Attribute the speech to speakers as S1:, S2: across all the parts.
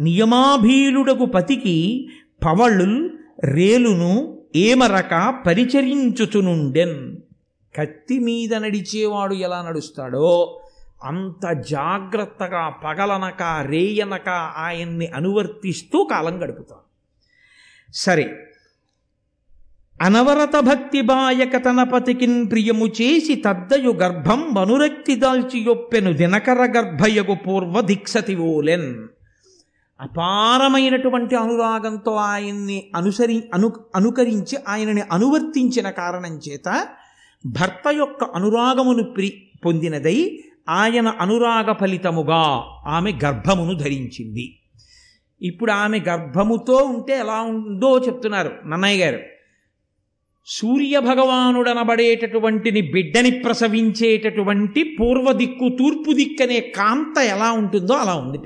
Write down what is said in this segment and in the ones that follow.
S1: నియమాభీలుడకు పతికి పవళుల్ రేలును ఏమరక పరిచరించుచునుండెన్. కత్తి మీద నడిచేవాడు ఎలా నడుస్తాడో అంత జాగ్రత్తగా పగలనక రేయనక ఆయన్ని అనువర్తిస్తూ కాలం గడుపుతాడు. సరే అనవరత భక్తి బాయక తన పతికిన్ ప్రియము చేసి తద్దయు గర్భం వనురక్తి దాల్చి యొప్పెను దినకర గర్భయగు పూర్వ దిక్సతి ఓలెన్. అపారమైనటువంటి అనురాగంతో ఆయన్ని అనుసరి అను అనుకరించి ఆయనని అనువర్తించిన కారణం చేత భర్త యొక్క అనురాగమును ప్రి పొందినదై ఆయన అనురాగ ఫలితముగా ఆమె గర్భమును ధరించింది. ఇప్పుడు ఆమె గర్భముతో ఉంటే ఎలా ఉందో చెప్తున్నారు నన్నయ్య గారు. సూర్య భగవానుడనబడేటటువంటిని బిడ్డని ప్రసవించేటటువంటి పూర్వ దిక్కు తూర్పు దిక్కు అనే కాంత ఎలా ఉంటుందో అలా ఉంది.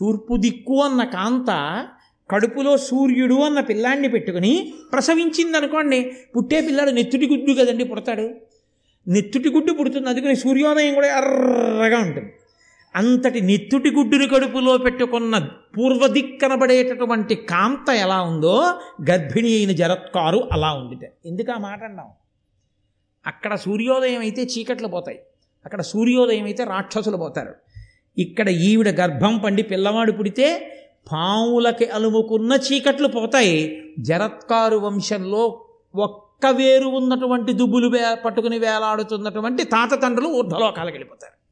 S1: తూర్పు దిక్కు అన్న కాంత కడుపులో సూర్యుడు అన్న పిల్లాన్ని పెట్టుకుని ప్రసవించింది అనుకోండి పుట్టే పిల్లాడు నెత్తుటి గుడ్డు కదండి పుడతాడు. నెత్తుటి గుడ్డు పుడుతుంది అందుకని సూర్యోదయం కూడా ఎర్రగా ఉంటుంది. అంతటి నెత్తుటి గుడ్డుని కడుపులో పెట్టుకున్న పూర్వదిక్కనబడేటటువంటి కాంత ఎలా ఉందో గర్భిణి అయిన జరత్కారు అలా ఉంది ఎందుకు ఆ మాట అన్నాం? అక్కడ సూర్యోదయం అయితే చీకట్లు పోతాయి. అక్కడ సూర్యోదయం అయితే రాక్షసులు పోతారు. ఇక్కడ ఈవిడ గర్భం పండి పిల్లవాడు పుడితే పాములకి అలుముకున్న చీకట్లు పోతాయి. జరత్కారు వంశంలో ఒక్క వేరు ఉన్నటువంటి దుబ్బులు వే పట్టుకుని వేలాడుతున్నటువంటి తాత తండ్రులు ఊర్ధలోకాలకు వెళ్ళిపోతారు.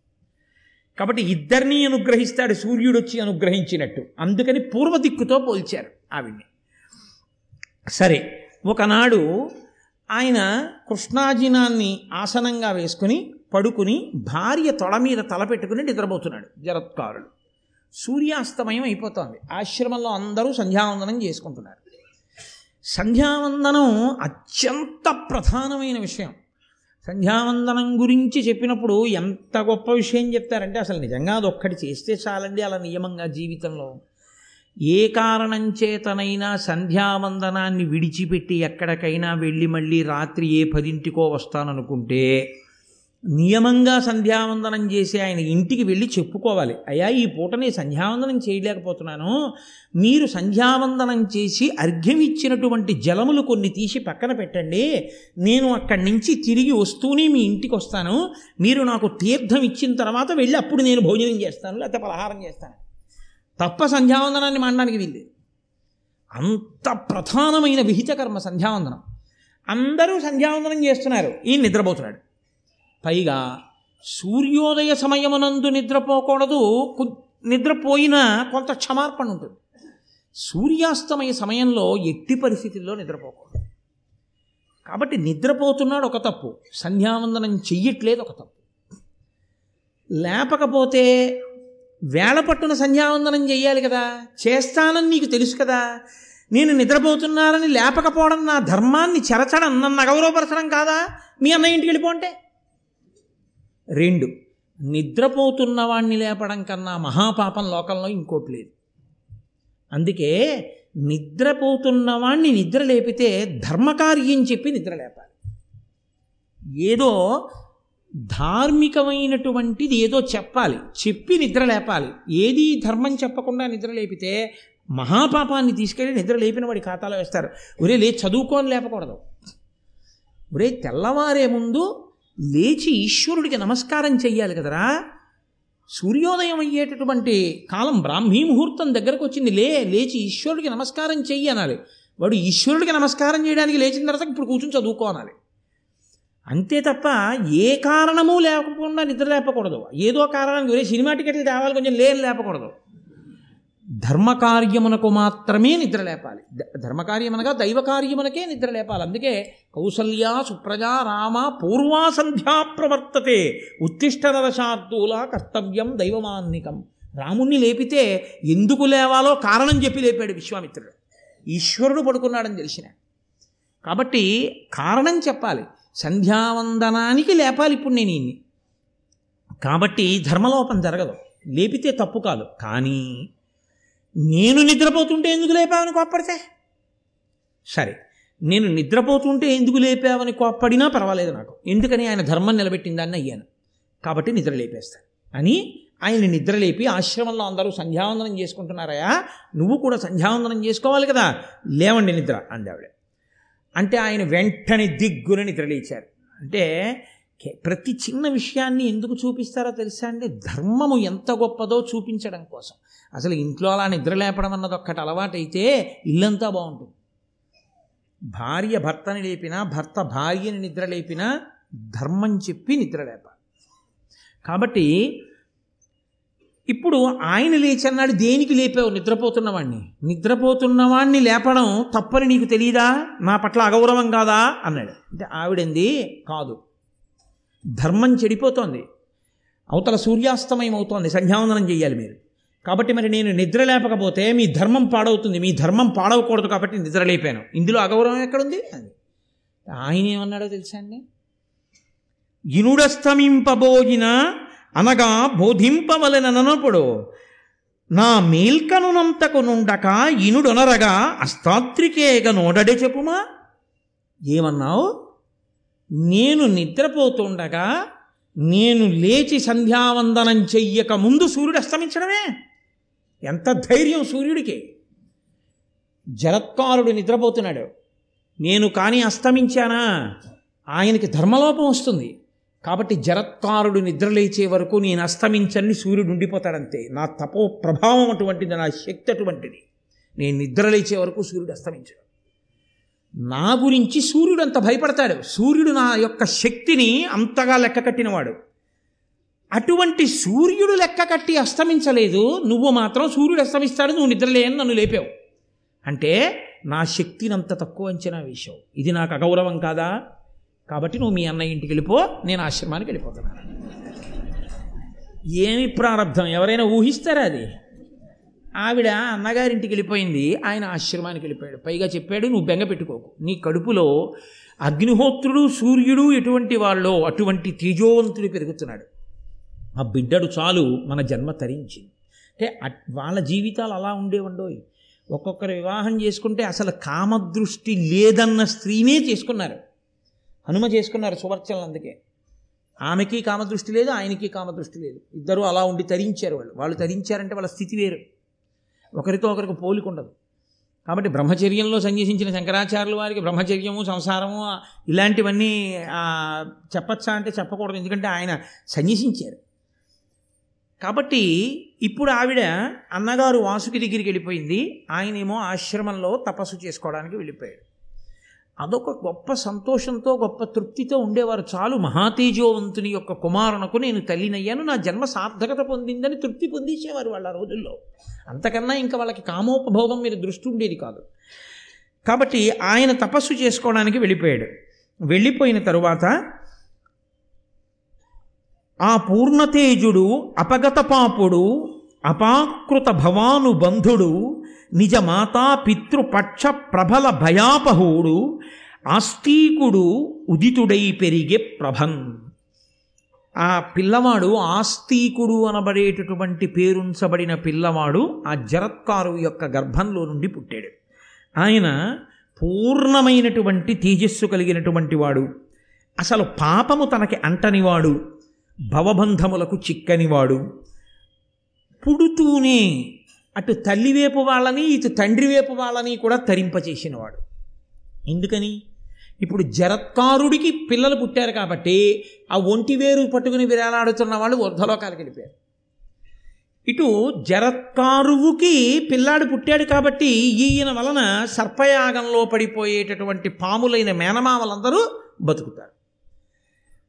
S1: కాబట్టి ఇద్దరినీ అనుగ్రహిస్తాడు సూర్యుడు వచ్చి అనుగ్రహించినట్టు. అందుకని పూర్వ దిక్కుతో పోల్చారు ఆవిడ్ని. సరే ఒకనాడు ఆయన కృష్ణాజినాన్ని ఆసనంగా వేసుకుని పడుకుని భార్య తొడ మీద తలపెట్టుకుని నిద్రపోతున్నాడు. జరత్కారుడు. సూర్యాస్తమయం అయిపోతోంది. ఆశ్రమంలో అందరూ సంధ్యావందనం చేసుకుంటున్నారు. సంధ్యావందనం అత్యంత ప్రధానమైన విషయం. సంధ్యావందనం గురించి చెప్పినప్పుడు ఎంత గొప్ప విషయం చెప్తారంటే అసలు నిజంగా అది ఒక్కటి చేస్తే చాలండి అలా నియమంగా జీవితంలో. ఏ కారణం చేతనైనా సంధ్యావందనాన్ని విడిచిపెట్టి ఎక్కడికైనా వెళ్ళి మళ్ళీ రాత్రి ఏ పదింటికో వస్తాననుకుంటే నియమంగా సంధ్యావందనం చేసి ఆయన ఇంటికి వెళ్ళి చెప్పుకోవాలి. అయ్యా ఈ పూట నేను సంధ్యావందనం చేయలేకపోతున్నాను. మీరు సంధ్యావందనం చేసి అర్ఘ్యం ఇచ్చినటువంటి జలములు కొన్ని తీసి పక్కన పెట్టండి. నేను అక్కడి నుంచి తిరిగి వస్తూనే మీ ఇంటికి వస్తాను. మీరు నాకు తీర్థం ఇచ్చిన తర్వాత వెళ్ళి అప్పుడు నేను భోజనం చేస్తాను లేకపోతే పలహారం చేస్తాను. తప్ప సంధ్యావందనాన్ని మానడానికి వీళ్ళు అంత ప్రధానమైన విహిత కర్మ సంధ్యావందనం. అందరూ సంధ్యావందనం చేస్తున్నారు. ఈయన నిద్రపోతున్నాడు. పైగా సూర్యోదయ సమయమునందు నిద్రపోకూడదు కు- నిద్రపోయినా కొంత క్షమార్పణ ఉంటుంది సూర్యాస్తమయ సమయంలో ఎట్టి పరిస్థితుల్లో నిద్రపోకూడదు. కాబట్టి నిద్రపోతున్నాడు ఒక తప్పు సంధ్యావందనం చెయ్యట్లేదు ఒక తప్పు. లేపకపోతే వేళ పట్టున సంధ్యావందనం చెయ్యాలి కదా చేస్తానని నీకు తెలుసు కదా నేను నిద్రపోతున్నానని లేపకపోవడం నా ధర్మాన్ని చెరచడం నన్ను అగౌరవపరచడం కాదా? మీ అన్నయ్య ఇంటికి వెళ్ళిపోంటే రెండు. నిద్రపోతున్నవాణ్ణి లేపడం కన్నా మహాపాపం లోకంలో ఇంకోటి లేదు. అందుకే నిద్రపోతున్నవాణ్ణి నిద్ర లేపితే ధర్మకార్యం చెప్పి నిద్ర లేపాలి. ఏదో ధార్మికమైనటువంటిది ఏదో చెప్పాలి చెప్పి నిద్ర లేపాలి. ఏది ధర్మం చెప్పకుండా నిద్ర లేపితే మహాపాపాన్ని తీసుకెళ్ళి నిద్ర లేపిన వాడి ఖాతాలో వేస్తారు. ఒరే లే చదువుకొని లేపకూడదు. ఒరే తెల్లవారే ముందు లేచి ఈశ్వరుడికి నమస్కారం చెయ్యాలి కదరా? సూర్యోదయం అయ్యేటటువంటి కాలం బ్రాహ్మీ ముహూర్తం దగ్గరకు వచ్చింది. లే లేచి ఈశ్వరుడికి నమస్కారం చెయ్యి అనాలి. వాడు ఈశ్వరుడికి నమస్కారం చేయడానికి లేచిన తర్వాత ఇప్పుడు కూర్చొని చదువుకో అనాలి. అంతే తప్ప ఏ కారణము లేకుండా నిద్ర లేపకూడదు. ఏదో కారణానికి ఒరే సినిమా టికెట్లు తేవాలి కొంచెం లేని లేపకూడదు. ధర్మకార్యమునకు మాత్రమే నిద్ర లేపాలి. ద- ధర్మకార్యమనగా దైవకార్యమునకే నిద్ర లేపాలి. అందుకే కౌసల్యా సుప్రజా రామ పూర్వాసంధ్యా ప్రవర్తతే. ఉత్తిష్ట కర్తవ్యం దైవమాన్నికం. రాముణ్ణి లేపితే ఎందుకు లేవాలో కారణం చెప్పి లేపాడు విశ్వామిత్రుడు. ఈశ్వరుడు పడుకున్నాడని తెలిసిన. కాబట్టి కారణం చెప్పాలి. సంధ్యావందనానికి లేపాలి ఇప్పుడు నేను ఈయన్ని కాబట్టి ధర్మలోపం జరగదు. లేపితే తప్పు కాదు. కానీ నేను నిద్రపోతుంటే ఎందుకు లేపావని కోప్పడితే? సరే నేను నిద్రపోతుంటే ఎందుకు లేపావని కోప్పడినా పర్వాలేదు నాకు. ఎందుకని ఆయన ధర్మం నిలబెట్టిందాన్ని అయ్యాను. కాబట్టి నిద్ర లేపేస్తాను అని ఆయన నిద్రలేపి ఆశ్రమంలో అందరూ సంధ్యావందనం చేసుకుంటున్నారయా నువ్వు కూడా సంధ్యావందనం చేసుకోవాలి కదా. లేవండి నిద్ర అందావిడ అంటే ఆయన వెంటనే దిగ్గున నిద్ర లేచారు. అంటే ప్రతి చిన్న విషయాన్ని ఎందుకు చూపిస్తారో తెలుసా అండి? ధర్మము ఎంత గొప్పదో చూపించడం కోసం. అసలు ఇంట్లో అలా నిద్ర లేపడం అన్నది ఒక్కటి అలవాటైతే ఇల్లంతా బాగుంటుంది. భార్య భర్తని లేపినా భర్త భార్యని నిద్ర లేపినా ధర్మం చెప్పి నిద్ర లేపాలి. కాబట్టి ఇప్పుడు ఆయన లేచన్నాడు దేనికి లేపావు? నిద్రపోతున్నవాణ్ణి. నిద్రపోతున్నవాణ్ణి లేపడం తప్పని నీకు తెలియదా నా పట్ల అగౌరవం కాదా? అన్నాడు. అంటే ఆవిడంది కాదు. ధర్మం చెడిపోతోంది. అవతల సూర్యాస్తమయం అవుతోంది సంధ్యావందనం చేయాలి మీరు. కాబట్టి మరి నేను నిద్ర లేపకపోతే మీ ధర్మం పాడవుతుంది. మీ ధర్మం పాడవకూడదు కాబట్టి నిద్ర లేపాను. ఇందులో అగౌరవం ఎక్కడుంది? అది. ఆయన ఏమన్నాడో తెలుసా అండి? ఇనుడస్తమింపబోజిన అనగా బోధింపవలననప్పుడు నా మేల్కనునంతకు నుండక ఇనుడొనరగా అస్తాత్రికేగ నోడడే చెప్పుమా? ఏమన్నావు? నేను నిద్రపోతుండగా నేను లేచి సంధ్యావందనం చెయ్యక ముందు సూర్యుడు అస్తమించడమే. ఎంత ధైర్యం సూర్యుడికి. జరత్కారుడు నిద్రపోతున్నాడు. నేను కానీ అస్తమించానా? ఆయనకి ధర్మలోపం వస్తుంది. కాబట్టి జరత్కారుడు నిద్రలేచే వరకు నేను అస్తమించని సూర్యుడు ఉండిపోతాడంతే. నా తపో ప్రభావం అటువంటిది నా శక్తి అటువంటిది. నేను నిద్రలేచే వరకు సూర్యుడు అస్తమించాడు. నా గురించి సూర్యుడు అంత భయపడతాడు. సూర్యుడు నా యొక్క శక్తిని అంతగా లెక్క కట్టినవాడు. అటువంటి సూర్యుడు లెక్క కట్టి అస్తమించలేదు. నువ్వు మాత్రం సూర్యుడు అస్తమిస్తాడు నువ్వు నిద్రలేయని నన్ను లేపావు. అంటే నా శక్తిని అంత తక్కువ అంచనా వేశావు. ఇది నాకు అగౌరవం కాదా? కాబట్టి నువ్వు మీ అన్నయ్య ఇంటికి వెళ్ళిపో నేను ఆశ్రమానికి వెళ్ళిపోతున్నాను ఏమి ప్రారంధం ఎవరైనా ఊహిస్తారా అది? ఆవిడ అన్నగారింటికి వెళ్ళిపోయింది. ఆయన ఆశ్రమానికి వెళ్ళిపోయాడు. పైగా చెప్పాడు నువ్వు బెంగ పెట్టుకోకు. నీ కడుపులో అగ్నిహోత్రుడు సూర్యుడు ఎటువంటి వాళ్ళో అటువంటి తేజోవంతుడు పెరుగుతున్నాడు. ఆ బిడ్డడు చాలు మన జన్మ తరించింది. అంటే అట్- వాళ్ళ జీవితాలు అలా ఉండేవండోయ్. ఒక్కొక్కరు వివాహం చేసుకుంటే అసలు కామదృష్టి లేదన్న స్త్రీనే చేసుకున్నారు. హనుమ చేసుకున్నారు సువర్చనలు అందుకే. ఆమెకి కామదృష్టి లేదు ఆయనకి కామదృష్టి లేదు. ఇద్దరూ అలా ఉండి తరించారు వాళ్ళు. వాళ్ళు తరించారంటే వాళ్ళ స్థితి వేరు. ఒకరితో ఒకరికి పోలిక ఉండదు కాబట్టి బ్రహ్మచర్యంలో సన్యసించిన శంకరాచార్యుల వారికి బ్రహ్మచర్యము సంసారము ఇలాంటివన్నీ చెప్పచ్చా అంటే చెప్పకూడదు. ఎందుకంటే ఆయన సన్యసించారు. కాబట్టి ఇప్పుడు ఆవిడ అన్నగారు వాసుకి దగ్గరికి వెళ్ళిపోయింది. ఆయనేమో ఆశ్రమంలో తపస్సు చేసుకోవడానికి వెళ్ళిపోయాడు. అదొక గొప్ప సంతోషంతో గొప్ప తృప్తితో ఉండేవారు. చాలు మహాతేజోవంతుని యొక్క కుమారునకు నేను తల్లినయ్యాను. నా జన్మ సార్థకత పొందిందని తృప్తి పొందించేవారు వాళ్ళ రోజుల్లో. అంతకన్నా ఇంకా వాళ్ళకి కామోపభోగం మీద దృష్టి ఉండేది కాదు. కాబట్టి ఆయన తపస్సు చేసుకోవడానికి వెళ్ళిపోయాడు. వెళ్ళిపోయిన తరువాత ఆ పూర్ణతేజుడు అపగత పాపుడు అపాకృత భవాను బంధుడు నిజ మాతా పితృపక్ష ప్రబల భయాపహుడు ఆస్తికుడు ఉదితుడై పెరిగే ప్రభన్ ఆ పిల్లవాడు ఆస్తికుడు అనబడేటటువంటి పేరుంచబడిన పిల్లవాడు ఆ జరత్కారు యొక్క గర్భంలో నుండి పుట్టాడు. ఆయన పూర్ణమైనటువంటి తేజస్సు కలిగినటువంటి వాడు. అసలు పాపము తనకి అంటనివాడు భవబంధములకు చిక్కనివాడు. పుడుతూనే అటు తల్లివేపు వాళ్ళని ఇటు తండ్రి వేపు వాళ్ళని కూడా తరింపచేసినవాడు ఎందుకని? ఇప్పుడు జరత్కారుడికి పిల్లలు పుట్టారు కాబట్టి ఆ ఒంటి వేరు పట్టుకుని విరాలాడుతున్న వాళ్ళు వర్ధలోకాలకు వెళ్ళిపోయారు. ఇటు జరత్కారువుకి పిల్లాడు పుట్టాడు కాబట్టి ఈయన వలన సర్పయాగంలో పడిపోయేటటువంటి పాములైన మేనమామలందరూ బతుకుతారు.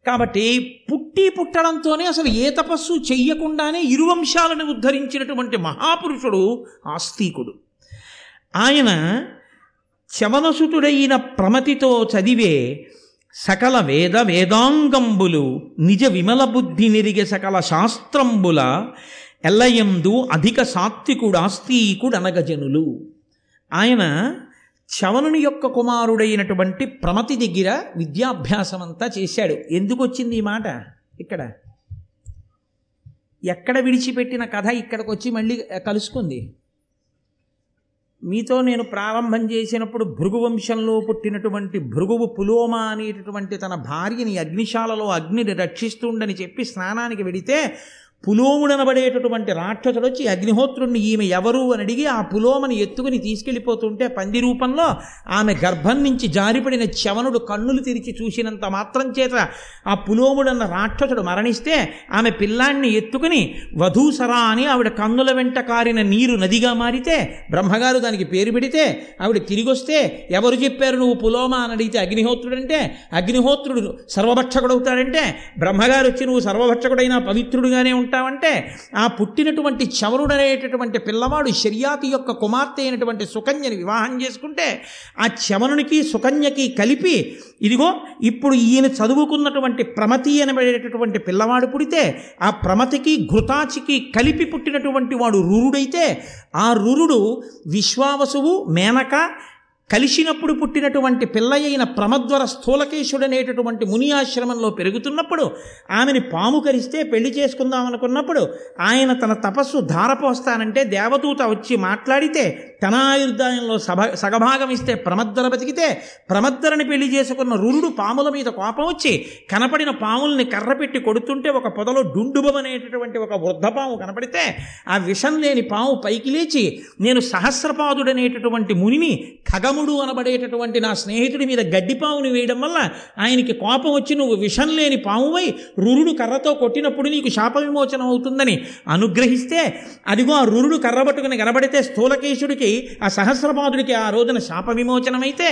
S1: కాబట్టి పుట్టి పుట్టడంతోనే అసలు ఏ తపస్సు చెయ్యకుండానే ఇరువంశాలను ఉద్ధరించినటువంటి మహాపురుషుడు ఆస్తికుడు. ఆయన చవనసుతుడైన ప్రమతితో చదివే సకల వేద వేదాంగంబులు నిజ విమల బుద్ధి నిరిగే సకల శాస్త్రంబుల ఎల్లయందు అధిక సాత్వికుడాస్తికుడనగజనులు ఆయన చవనుని యొక్క కుమారుడైనటువంటి ప్రమతి దగ్గర విద్యాభ్యాసం అంతా చేశాడు. ఎందుకు వచ్చింది ఈ మాట? ఇక్కడ. ఎక్కడ విడిచిపెట్టిన కథ ఇక్కడికి వచ్చి మళ్ళీ కలుసుకుంది. మీతో నేను ప్రారంభం చేసినప్పుడు భృగు వంశంలో పుట్టినటువంటి భృగువు పులోమ అనేటటువంటి తన భార్యని అగ్నిశాలలో అగ్నిని రక్షిస్తుండని చెప్పి స్నానానికి వెడితే పులోముడనబడేటటువంటి రాక్షసుడు వచ్చి అగ్నిహోత్రుడిని ఈమె ఎవరు అని అడిగి ఆ పులోమని ఎత్తుకుని తీసుకెళ్ళిపోతుంటే పంది రూపంలో ఆమె గర్భం నుంచి జారిపడిన చవనుడు కన్నులు తెరిచి చూసినంత మాత్రం చేత ఆ పులోముడన్న రాక్షసుడు మరణిస్తే ఆమె పిల్లాన్ని ఎత్తుకుని వధూసరా అని ఆవిడ కన్నుల వెంట కారిన నీరు నదిగా మారితే బ్రహ్మగారు దానికి పేరు పెడితే ఆవిడ తిరిగి వస్తే ఎవరు చెప్పారు నువ్వు పులోమ అని అడిగితే అగ్నిహోత్రుడంటే అగ్నిహోత్రుడు సర్వభక్షకుడవుతాడంటే బ్రహ్మగారు వచ్చి నువ్వు సర్వభక్షకుడైనా పవిత్రుడుగానే ఉంటావంటే ఆ పుట్టినటువంటి చవనుడనేటటువంటి పిల్లవాడు శర్యాతి యొక్క కుమార్తె అయినటువంటి సుకన్యని వివాహం చేసుకుంటే ఆ చవనునికి సుకన్యకి కలిపి ఇదిగో ఇప్పుడు ఈయన చదువుకున్నటువంటి ప్రమతి అనబడేటటువంటి పిల్లవాడు పుడితే ఆ ప్రమతికి ఘృతాచికి కలిపి పుట్టినటువంటి వాడు రురుడైతే ఆ రురుడు విశ్వావసువు మేనక కలిసినప్పుడు పుట్టినటువంటి పిల్ల అయిన ప్రమద్వర స్థూలకేశుడనేటటువంటి ముని ఆశ్రమంలో పెరుగుతున్నప్పుడు ఆమెని పాము కరిస్తే పెళ్ళి చేసుకుందాం అనుకున్నప్పుడు ఆయన తన తపస్సు ధారపోస్తానంటే దేవదూత వచ్చి మాట్లాడితే తన సభ సగభాగం ఇస్తే ప్రమద్దర బతికితే ప్రమద్దరని పెళ్ళి చేసుకున్న రురుడు పాముల మీద కోపం వచ్చి కనపడిన పాముల్ని కర్రపెట్టి కొడుతుంటే ఒక పొదలో డుండుబం అనేటటువంటి ఒక వృద్ధ పాము కనపడితే ఆ విషం లేని పాము పైకి లేచి నేను సహస్రపాదుడనేటటువంటి మునిని ఖగముడు అనబడేటటువంటి నా స్నేహితుడి మీద గడ్డి పాముని వేయడం వల్ల ఆయనకి కోపం వచ్చి నువ్వు విషం లేని పామువై రురుడు కర్రతో కొట్టినప్పుడు నీకు శాప విమోచనం అవుతుందని అనుగ్రహిస్తే అదిగో ఆ రురుడు కర్ర పట్టుకుని కనబడితే స్థూలకేశుడికి ఆ సహస్రపాదుడికి ఆ రోజున శాప విమోచనమైతే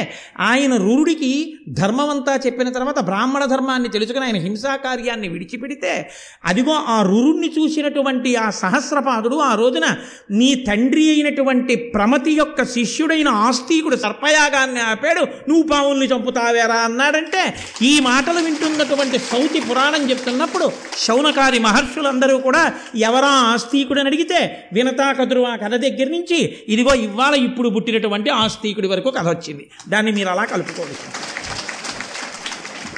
S1: ఆయన రురుడికి ధర్మమంతా చెప్పిన తర్వాత బ్రాహ్మణ ధర్మాన్ని తెలుసుకుని ఆయన హింసాకార్యాన్ని విడిచిపెడితే అదిగో ఆ రురుణ్ణి చూసినటువంటి ఆ సహస్రపాదుడు ఆ రోజున నీ తండ్రి అయినటువంటి ప్రమతి యొక్క శిష్యుడైన ఆస్తికుడు సర్పయాగాన్ని ఆపాడు నువ్వు పావుల్ని చంపుతావేరా అన్నాడంటే ఈ మాటలు వింటున్నటువంటి సౌతి పురాణం చెప్తున్నప్పుడు శౌనకారి మహర్షులందరూ కూడా ఎవరా ఆస్తికుడని అడిగితే వినతా కదురు ఆ కథ దగ్గర నుంచి ఇదిగో ఇవాళ ఇప్పుడు పుట్టినటువంటి ఆస్తికుడి వరకు కథ వచ్చింది. దాన్ని మీరు అలా కలుపుకోవచ్చు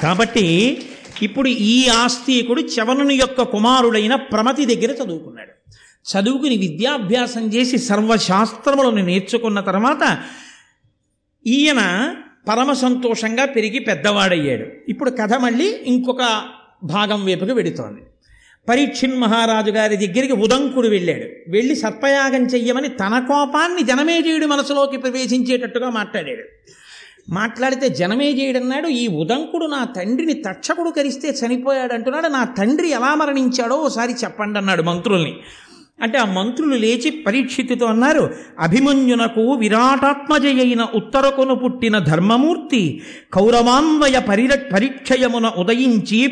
S1: కాబట్టి ఇప్పుడు ఈ ఆస్తికుడు చవనుని యొక్క కుమారుడైన ప్రమతి దగ్గర చదువుకున్నాడు. చదువుకుని విద్యాభ్యాసం చేసి సర్వశాస్త్రములను నేర్చుకున్న తర్వాత ఈయన పరమ సంతోషంగా పెరిగి పెద్దవాడయ్యాడు. ఇప్పుడు కథ మళ్ళీ ఇంకొక భాగం వైపుకి వెడుతోంది. పరీక్షిన్ మహారాజు గారి దగ్గరికి ఉదంకుడు వెళ్ళాడు. వెళ్ళి సర్పయాగం చెయ్యమని తన కోపాన్ని జనమేజయుడి మనసులోకి ప్రవేశించేటట్టుగా మాట్లాడాడు. మాట్లాడితే జనమేజయుడన్నాడు ఈ ఉదంకుడు నా తండ్రిని తక్షకుడు కరిస్తే చనిపోయాడు అంటున్నాడు నా తండ్రి ఎలా మరణించాడో ఓసారి చెప్పండి అన్నాడు మంత్రుల్ని. అంటే ఆ మంత్రులు లేచి పరీక్షితుతో అన్నారు అభిమన్యునకు విరాటాత్మజయైన ఉత్తరకును పుట్టిన ధర్మమూర్తి కౌరవాన్వయ పరిర పరీక్షయమున ఉదయించి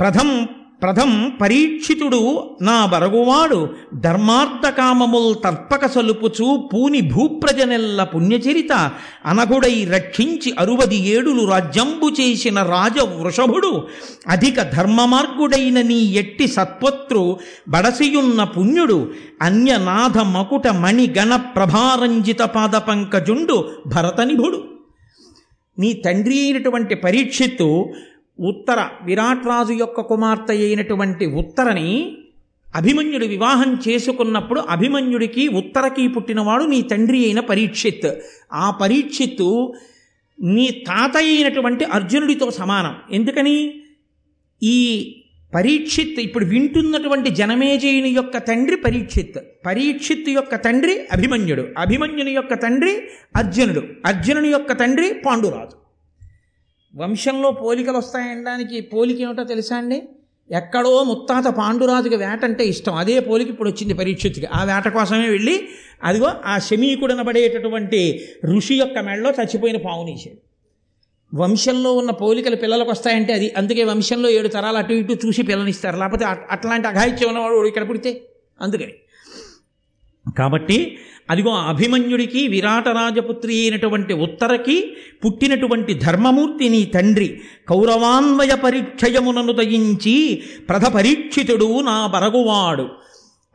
S1: ప్రథం ప్రథం పరీక్షితుడు నా బరగువాడు ధర్మార్థకామముల్ తర్పక సలుపుచు పూని భూప్రజనెల్ల పుణ్యచరిత అనగుడై రక్షించి అరువది ఏడులు రాజ్యంబు చేసిన రాజ వృషభుడు అధిక ధర్మమార్గుడైన నీ ఎట్టి సత్పత్రు బడసియున్న పుణ్యుడు అన్యనాథ మకుట మణిగణ ప్రభారంజిత పాద పంకజుండు భరతనిభుడు. నీ తండ్రి అయినటువంటి పరీక్షిత్తు ఉత్తర విరాట్ రాజు యొక్క కుమార్తె అయినటువంటి ఉత్తరని అభిమన్యుడు వివాహం చేసుకున్నప్పుడు అభిమన్యుడికి ఉత్తరకి పుట్టినవాడు నీ తండ్రి అయిన పరీక్షిత్. ఆ పరీక్షిత్తు నీ తాత అయినటువంటి అర్జునుడితో సమానం. ఎందుకని? ఈ పరీక్షిత్ ఇప్పుడు వింటున్నటువంటి జనమేజయుని యొక్క తండ్రి పరీక్షిత్. పరీక్షిత్ యొక్క తండ్రి అభిమన్యుడు. అభిమన్యుని యొక్క తండ్రి అర్జునుడు. అర్జునుని యొక్క తండ్రి పాండురాజు. వంశంలో పోలికలు వస్తాయనడానికి పోలిక ఏమిటో తెలుసా అండి? ఎక్కడో ముత్తాత పాండురాజుకి వేట అంటే ఇష్టం. అదే పోలిక ఇప్పుడు వచ్చింది పరీక్షిత్తుకి. ఆ వేట కోసమే వెళ్ళి అదిగో ఆ శమీకుడనబడేటటువంటి ఋషి యొక్క మెడలో చచ్చిపోయిన పావునీశాడు వంశంలో ఉన్న పోలికలు పిల్లలకు వస్తాయంటే అది అందుకే వంశంలో ఏడు తరాలు అటు ఇటు చూసి పిల్లనిస్తారు. లేకపోతే అట్లాంటి అఘాయిత్యం ఉన్నవాడు ఇక్కడ పుడితే అందుకని. కాబట్టి అదిగో అభిమన్యుడికి విరాటరాజపుత్రి అయినటువంటి ఉత్తరకి పుట్టినటువంటి ధర్మమూర్తి నీ తండ్రి. కౌరవాన్వయ పరిక్షయమునను దయించి ప్రథ పరీక్షితుడు నా బరగువాడు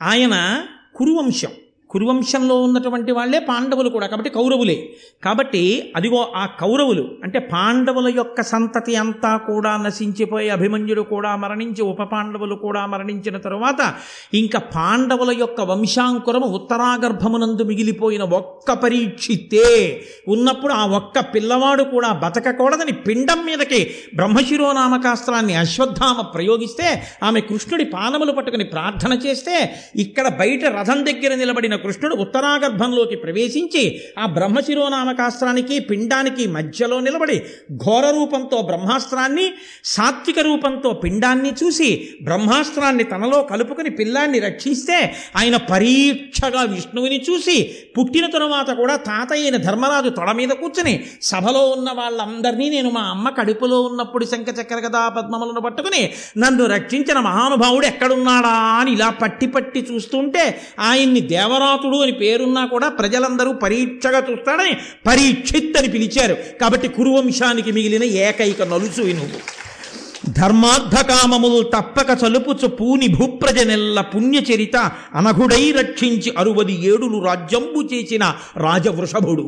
S1: ఆయన కురువంశం. కురువంశంలో ఉన్నటువంటి వాళ్ళే పాండవులు కూడా. కాబట్టి కౌరవులే. కాబట్టి అదిగో ఆ కౌరవులు అంటే పాండవుల యొక్క సంతతి అంతా కూడా నశించిపోయి అభిమన్యుడు కూడా మరణించి ఉప పాండవులు కూడా మరణించిన తరువాత ఇంకా పాండవుల యొక్క వంశాంకురము ఉత్తరాగర్భమునందు మిగిలిపోయిన ఒక్క పరీక్షితే ఉన్నప్పుడు ఆ ఒక్క పిల్లవాడు కూడా బతకకూడదని పిండం మీదకి బ్రహ్మశిరోనామకాస్త్రాన్ని అశ్వత్థామ ప్రయోగిస్తే ఆమె కృష్ణుడి పానములు పట్టుకుని ప్రార్థన చేస్తే ఇక్కడ బయట రథం దగ్గర నిలబడిన కృష్ణుడు ఉత్తరాగర్భంలోకి ప్రవేశించి ఆ బ్రహ్మశిరోనామకాస్త్రానికి పిండానికి మధ్యలో నిలబడి ఘోర రూపంతో బ్రహ్మాస్త్రాన్ని సాత్విక రూపంతో పిండాన్ని చూసి బ్రహ్మాస్త్రాన్ని తనలో కలుపుకొని పిల్లాన్ని రక్షిస్తే ఆయన పరీక్షగా విష్ణువుని చూసి పుట్టిన తరువాత కూడా తాతయ్యన ధర్మరాజు తొడ మీద కూర్చుని సభలో ఉన్న వాళ్ళందరినీ నేను మా అమ్మ కడుపులో ఉన్నప్పుడు శంఖ చక్ర కదా పద్మములను పట్టుకుని నన్ను రక్షించిన మహానుభావుడు ఎక్కడున్నాడా అని ఇలా పట్టి పట్టి చూస్తుంటే ఆయన్ని దేవరాతుడు అని పేరున్నా కూడా ప్రజలందరూ పరీక్షగా చూస్తాడని పరీక్షిత్ అని పిలిచారు. కాబట్టి కురువంశానికి మిగిలిన ఏకైక నలుసు నువ్వు. ధర్మార్థకామములు తప్పక చలుపుచు పూని భూప్రజనెల్ల పుణ్యచరిత అనఘుడై రక్షించి అరువది ఏడులు రాజ్యంబు చేసిన రాజవృషభుడు.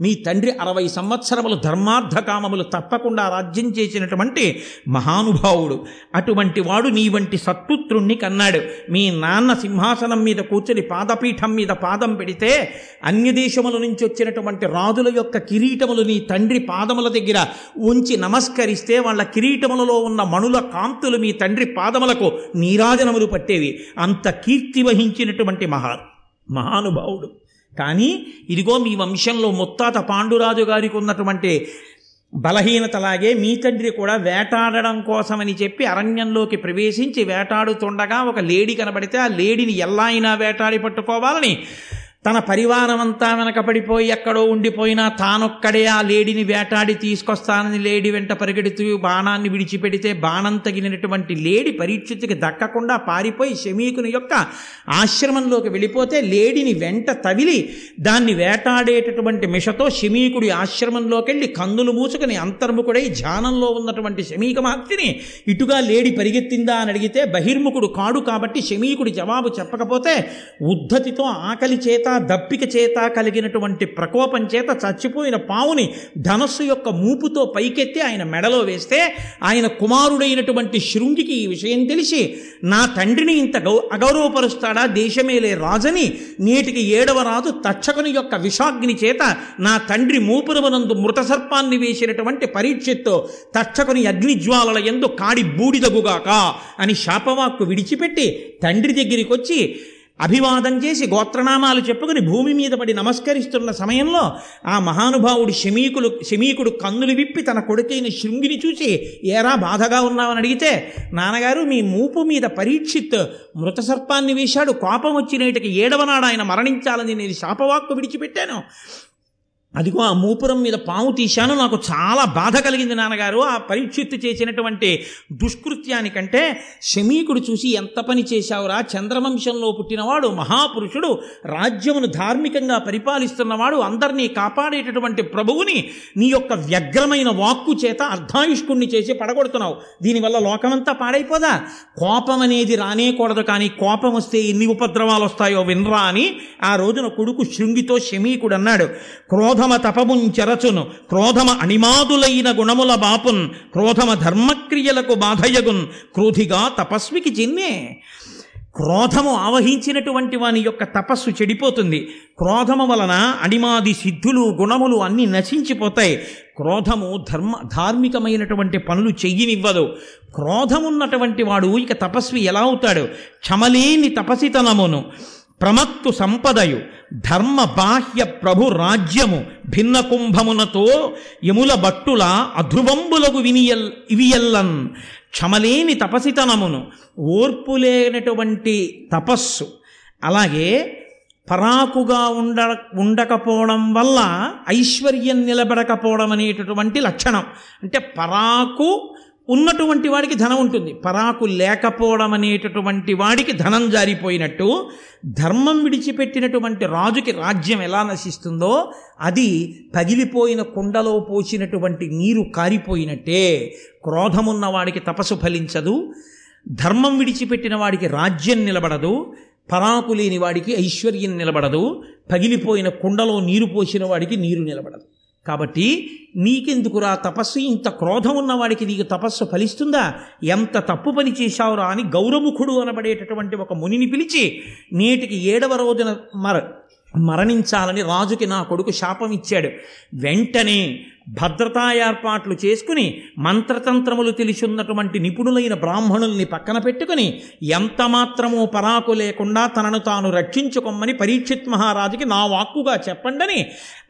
S1: మీ తండ్రి అరవై సంవత్సరములు ధర్మార్థకామములు తప్పకుండా రాజ్యం చేసినటువంటి మహానుభావుడు. అటువంటి వాడు నీ వంటి సత్పుత్రుణ్ణి కన్నాడు. మీ నాన్న సింహాసనం మీద కూర్చొని పాదపీఠం మీద పాదం పెడితే అన్య దేశముల నుంచి వచ్చినటువంటి రాజుల యొక్క కిరీటములు నీ తండ్రి పాదముల దగ్గర ఉంచి నమస్కరిస్తే వాళ్ళ కిరీటములలో ఉన్న మణుల కాంతులు మీ తండ్రి పాదములకు నీరాజనములు పట్టేవి. అంత కీర్తి వహించినటువంటి మహా మహానుభావుడు. కానీ ఇదిగో మీ వంశంలో ముత్తాత పాండురాజు గారికి ఉన్నటువంటి బలహీనతలాగే మీ తండ్రి కూడా వేటాడడం కోసమని చెప్పి అరణ్యంలోకి ప్రవేశించి వేటాడుతుండగా ఒక లేడీ కనబడితే ఆ లేడీని ఎలా అయినా వేటాడి పట్టుకోవాలని తన పరివారమంతా వెనకపడిపోయి ఎక్కడో ఉండిపోయినా తానొక్కడే ఆ లేడీని వేటాడి తీసుకొస్తానని లేడీ వెంట పరిగెడుతూ బాణాన్ని విడిచిపెడితే బాణం తగిలినటువంటి లేడి పరీక్షిత్తుకి దక్కకుండా పారిపోయి శమీకుని యొక్క ఆశ్రమంలోకి వెళ్ళిపోతే లేడిని వెంట తవిలి దాన్ని వేటాడేటటువంటి మిషతో శమీకుడి ఆశ్రమంలోకి వెళ్ళి కందులు మూసుకుని అంతర్ముఖుడై ధ్యానంలో ఉన్నటువంటి శమీక మహర్షిని ఇటుగా లేడి పరిగెత్తిందా అని అడిగితే బహిర్ముఖుడు కాడు కాబట్టి శమీకుడి జవాబు చెప్పకపోతే ఉద్ధతితో ఆకలి చేత దప్పిక చేత కలిగినటువంటి ప్రకోపం చేత చచ్చిపోయిన పావుని ధనస్సు యొక్క మూపుతో పైకెత్తి ఆయన మెడలో వేస్తే ఆయన కుమారుడైనటువంటి శృంగికి ఈ విషయం తెలిసి నా తండ్రిని ఇంత గౌ అగౌరవపరుస్తాడా దేశమేలే రాజని? నేటికి ఏడవ రాజు తక్షకుని యొక్క విషాగ్ని చేత నా తండ్రి మూపురమనందు మృత సర్పాన్ని వేసినటువంటి పరీక్షతో తక్షకుని అగ్నిజ్వాలల ఎందు కాడి బూడిదగుగాక అని శాపవాక్కు విడిచిపెట్టి తండ్రి దగ్గరికి వచ్చి అభివాదం చేసి గోత్రనామాలు చెప్పుకుని భూమి మీద పడి నమస్కరిస్తున్న సమయంలో ఆ మహానుభావుడు శమీకులు శమీకుడు కన్నులు విప్పి తన కొడుకైన శృంగిని చూసి ఏరా బాధగా ఉన్నావని అడిగితే నాన్నగారు మీ మూపు మీద పరీక్షిత్ మృత సర్పాన్ని వేశాడు. కోపం వచ్చినేటికి ఏడవనాడు ఆయన మరణించాలని నేను శాపవాక్కు విడిచిపెట్టాను. అదిగో ఆ మూపురం మీద పాము తీశాను. నాకు చాలా బాధ కలిగింది నాన్నగారు. ఆ పరీక్షిత్తు చేసినటువంటి దుష్కృత్యానికంటే శమీకుడు చూసి ఎంత పని చేశావురా? చంద్రవంశంలో పుట్టినవాడు మహాపురుషుడు రాజ్యమును ధార్మికంగా పరిపాలిస్తున్నవాడు అందరినీ కాపాడేటటువంటి ప్రభువుని నీ యొక్క వ్యగ్రమైన వాక్కు చేత అర్ధాయుష్కుణ్ణి చేసి పడగొడుతున్నావు. దీనివల్ల లోకమంతా పాడైపోదా? కోపం అనేది రానేకూడదు కానీ కోపం వస్తే ఎన్ని ఉపద్రవాలు వస్తాయో వినరా అని ఆ రోజున కొడుకు శృంగితో శమీకుడు అన్నాడు క్రోధమ తపమున్ చెరచును. క్రోధమ అణిమాదులైన గుణముల బాపున్. క్రోధమ ధర్మక్రియలకు బాధయగున్ క్రోధిగా తపస్వికి చిన్నే. క్రోధము ఆవహించినటువంటి వాని యొక్క తపస్సు చెడిపోతుంది. క్రోధము వలన అణిమాది సిద్ధులు గుణములు అన్నీ నశించిపోతాయి. క్రోధము ధర్మ ధార్మికమైనటువంటి పనులు చెయ్యనివ్వదు. క్రోధమున్నటువంటి వాడు ఇక తపస్వి ఎలా అవుతాడు? క్షమలేని తపసితనమును. ప్రమత్తు సంపదయు ధర్మ బాహ్య ప్రభు రాజ్యము భిన్న కుంభమునతో యముల బట్టుల అధ్రువంబులకు వినియల్ ఇవియల్లన్ క్షమలేని తపసితనమును ఓర్పు లేనటువంటి తపస్సు. అలాగే పరాకుగా ఉండ ఉండకపోవడం వల్ల ఐశ్వర్యం నిలబడకపోవడం అనేటటువంటి లక్షణం. అంటే పరాకు ఉన్నటువంటి వాడికి ధనం ఉంటుంది. పరాకు లేకపోవడం అనేటటువంటి వాడికి ధనం జారిపోయినట్టు ధర్మం విడిచిపెట్టినటువంటి రాజుకి రాజ్యం ఎలా నశిస్తుందో అది పగిలిపోయిన కుండలో పోసినటువంటి నీరు కారిపోయినట్టే. క్రోధమున్న వాడికి తపస్సు ఫలించదు ధర్మం విడిచిపెట్టిన వాడికి రాజ్యం నిలబడదు పరాకు లేని వాడికి ఐశ్వర్యం నిలబడదు పగిలిపోయిన కుండలో నీరు పోసిన వాడికి నీరు నిలబడదు. కాబట్టి నీకెందుకురా తపస్సు? ఇంత క్రోధం ఉన్నవాడికి నీకు తపస్సు ఫలిస్తుందా? ఎంత తప్పు పని చేశావురా అని గౌరముఖుడు అనబడేటటువంటి ఒక మునిని పిలిచి నేటికి ఏడవ రోజున మర మరణించాలని రాజుకి నా కొడుకు శాపం ఇచ్చాడు. వెంటనే భద్రతా ఏర్పాట్లు చేసుకుని మంత్రతంత్రములు తెలిసి ఉన్నటువంటి నిపుణులైన బ్రాహ్మణుల్ని పక్కన పెట్టుకుని ఎంత మాత్రమూ పరాకు లేకుండా తనను తాను రక్షించుకోమని పరీక్షిత్ మహారాజుకి నా వాక్కుగా చెప్పండని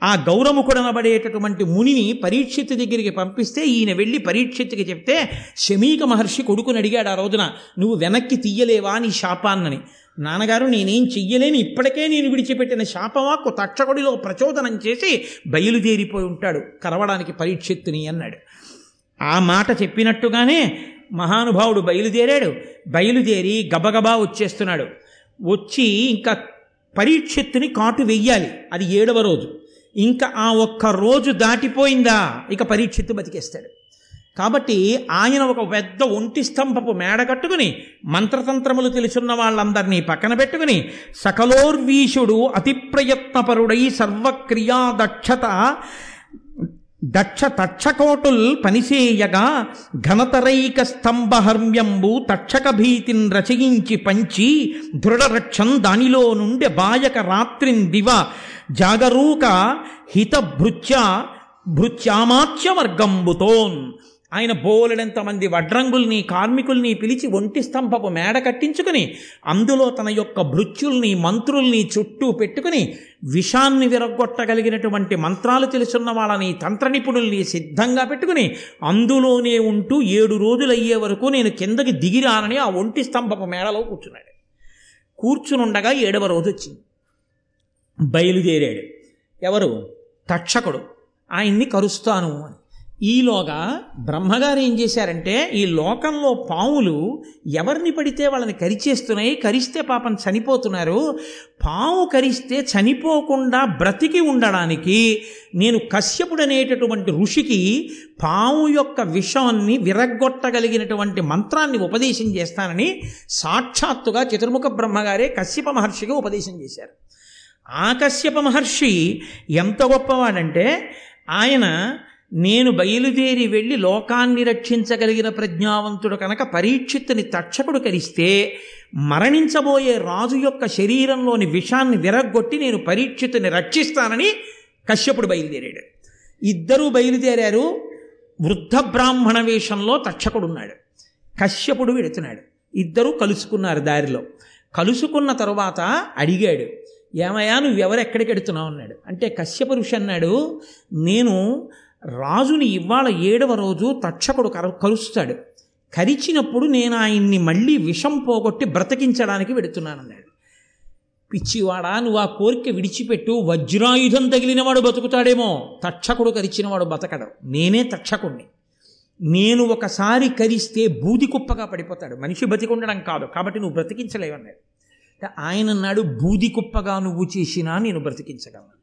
S1: ఆ గౌరముకుడనబడేటటువంటి మునిని పరీక్షిత్ దగ్గరికి పంపిస్తే ఈయన వెళ్ళి పరీక్షిత్కి చెప్తే శమీక మహర్షి కొడుకుని అడిగాడు ఆ రోజున నువ్వు వెనక్కి తీయలేవా నీ శాపాన్నని? నాన్నగారు నేనేం చెయ్యలేని. ఇప్పటికే నేను విడిచిపెట్టిన శాపవాక్కు తక్షకుడిలో ప్రచోదనం చేసి బయలుదేరిపోయి ఉంటాడు. కరవడానికి పరీక్షెత్తుని అన్నాడు. ఆ మాట చెప్పినట్టుగానే మహానుభావుడు బయలుదేరాడు. బయలుదేరి గబగబా వచ్చేస్తున్నాడు. వచ్చి ఇంకా పరీక్షెత్తుని కాటు వెయ్యాలి. అది ఏడవ రోజు. ఇంకా ఆ ఒక్క రోజు దాటిపోయిందా? ఇక పరీక్షెత్తు బతికేస్తాడు. కాబట్టి ఆయన ఒక పెద్ద ఒంటి స్తంభపు మేడ కట్టుకుని మంత్రతంత్రములు తెలుసున్న వాళ్ళందరినీ పక్కన పెట్టుకుని సకలోర్వీషుడు అతి ప్రయత్నపరుడై సర్వక్రియా దక్షత దక్ష తక్షకోటుల్ పనిసేయగా ఘనతరైక స్తంభహర్మ్యంబు తక్షక భీతిని రచయించి పంచి దృఢరక్షం దానిలో నుండి బాయక రాత్రిన్ దివ జాగరూక హితభృత్య భృత్యామాచ్యవర్గంబుతోన్ ఆయన బోలెడంతమంది వడ్రంగుల్ని కార్మికుల్ని పిలిచి ఒంటి స్తంభపు మేడ కట్టించుకుని అందులో తన యొక్క భృత్యుల్ని మంత్రుల్ని చుట్టూ పెట్టుకుని విషాన్ని విరగొట్టగలిగినటువంటి మంత్రాలు తెలుసున్న వాళ్ళని తంత్ర నిపుణుల్ని సిద్ధంగా పెట్టుకుని అందులోనే ఉంటూ ఏడు రోజులు అయ్యే వరకు నేను కిందకి దిగిరానని ఆ ఒంటి స్తంభపు మేడలో కూర్చున్నాడు. కూర్చునుండగా ఏడవ రోజు వచ్చింది. బయలుదేరాడు. ఎవరు? తక్షకుడు. ఆయన్ని కరుస్తాను అని. ఈలోగా బ్రహ్మగారు ఏం చేశారంటే ఈ లోకంలో పాములు ఎవరిని పడితే వాళ్ళని కరిచేస్తున్నాయి కరిస్తే పాపం చనిపోతున్నారు. పాము కరిస్తే చనిపోకుండా బ్రతికి ఉండడానికి నేను కశ్యపుడు అనేటటువంటి ఋషికి పాము యొక్క విషాన్ని విరగ్గొట్టగలిగినటువంటి మంత్రాన్ని ఉపదేశం చేస్తానని సాక్షాత్తుగా చతుర్ముఖ బ్రహ్మగారే కశ్యప మహర్షిగా ఉపదేశం చేశారు. ఆ కశ్యప మహర్షి ఎంత గొప్పవాడంటే ఆయన నేను బయలుదేరి వెళ్ళి లోకాన్ని రక్షించగలిగిన ప్రజ్ఞావంతుడు కనుక పరీక్షిత్తుని తక్షకుడు కలిస్తే మరణించబోయే రాజు యొక్క శరీరంలోని విషాన్ని విరగ్గొట్టి నేను పరీక్షిత్తుని రక్షిస్తానని కశ్యపుడు బయలుదేరాడు. ఇద్దరూ బయలుదేరారు. వృద్ధ బ్రాహ్మణ వేషంలో తక్షకుడున్నాడు. కశ్యపుడు వెడుతున్నాడు ఇద్దరూ కలుసుకున్నారు దారిలో. కలుసుకున్న తరువాత అడిగాడు ఏమయ్యా నువ్వు ఎక్కడికి ఎడుతున్నావు అన్నాడు. అంటే కశ్యప అన్నాడు నేను రాజుని ఇవాళ ఏడవ రోజు తక్షకుడు కర కలుస్తాడు. కరిచినప్పుడు నేను ఆయన్ని మళ్ళీ విషం పోగొట్టి బ్రతికించడానికి వెడుతున్నానన్నాడు. పిచ్చివాడా నువ్వు ఆ కోరిక విడిచిపెట్టు వజ్రాయుధం తగిలినవాడు బతుకుతాడేమో. తక్షకుడు కరిచినవాడు బతకడు. నేనే తక్షకుణ్ణి. నేను ఒకసారి కరిస్తే బూది కుప్పగా పడిపోతాడు. మనిషి బతికుండడం కాదు. కాబట్టి నువ్వు బ్రతికించలేవన్నాడు. ఆయన అన్నాడు బూది కుప్పగా నువ్వు చేసినా నేను బ్రతికించగలను.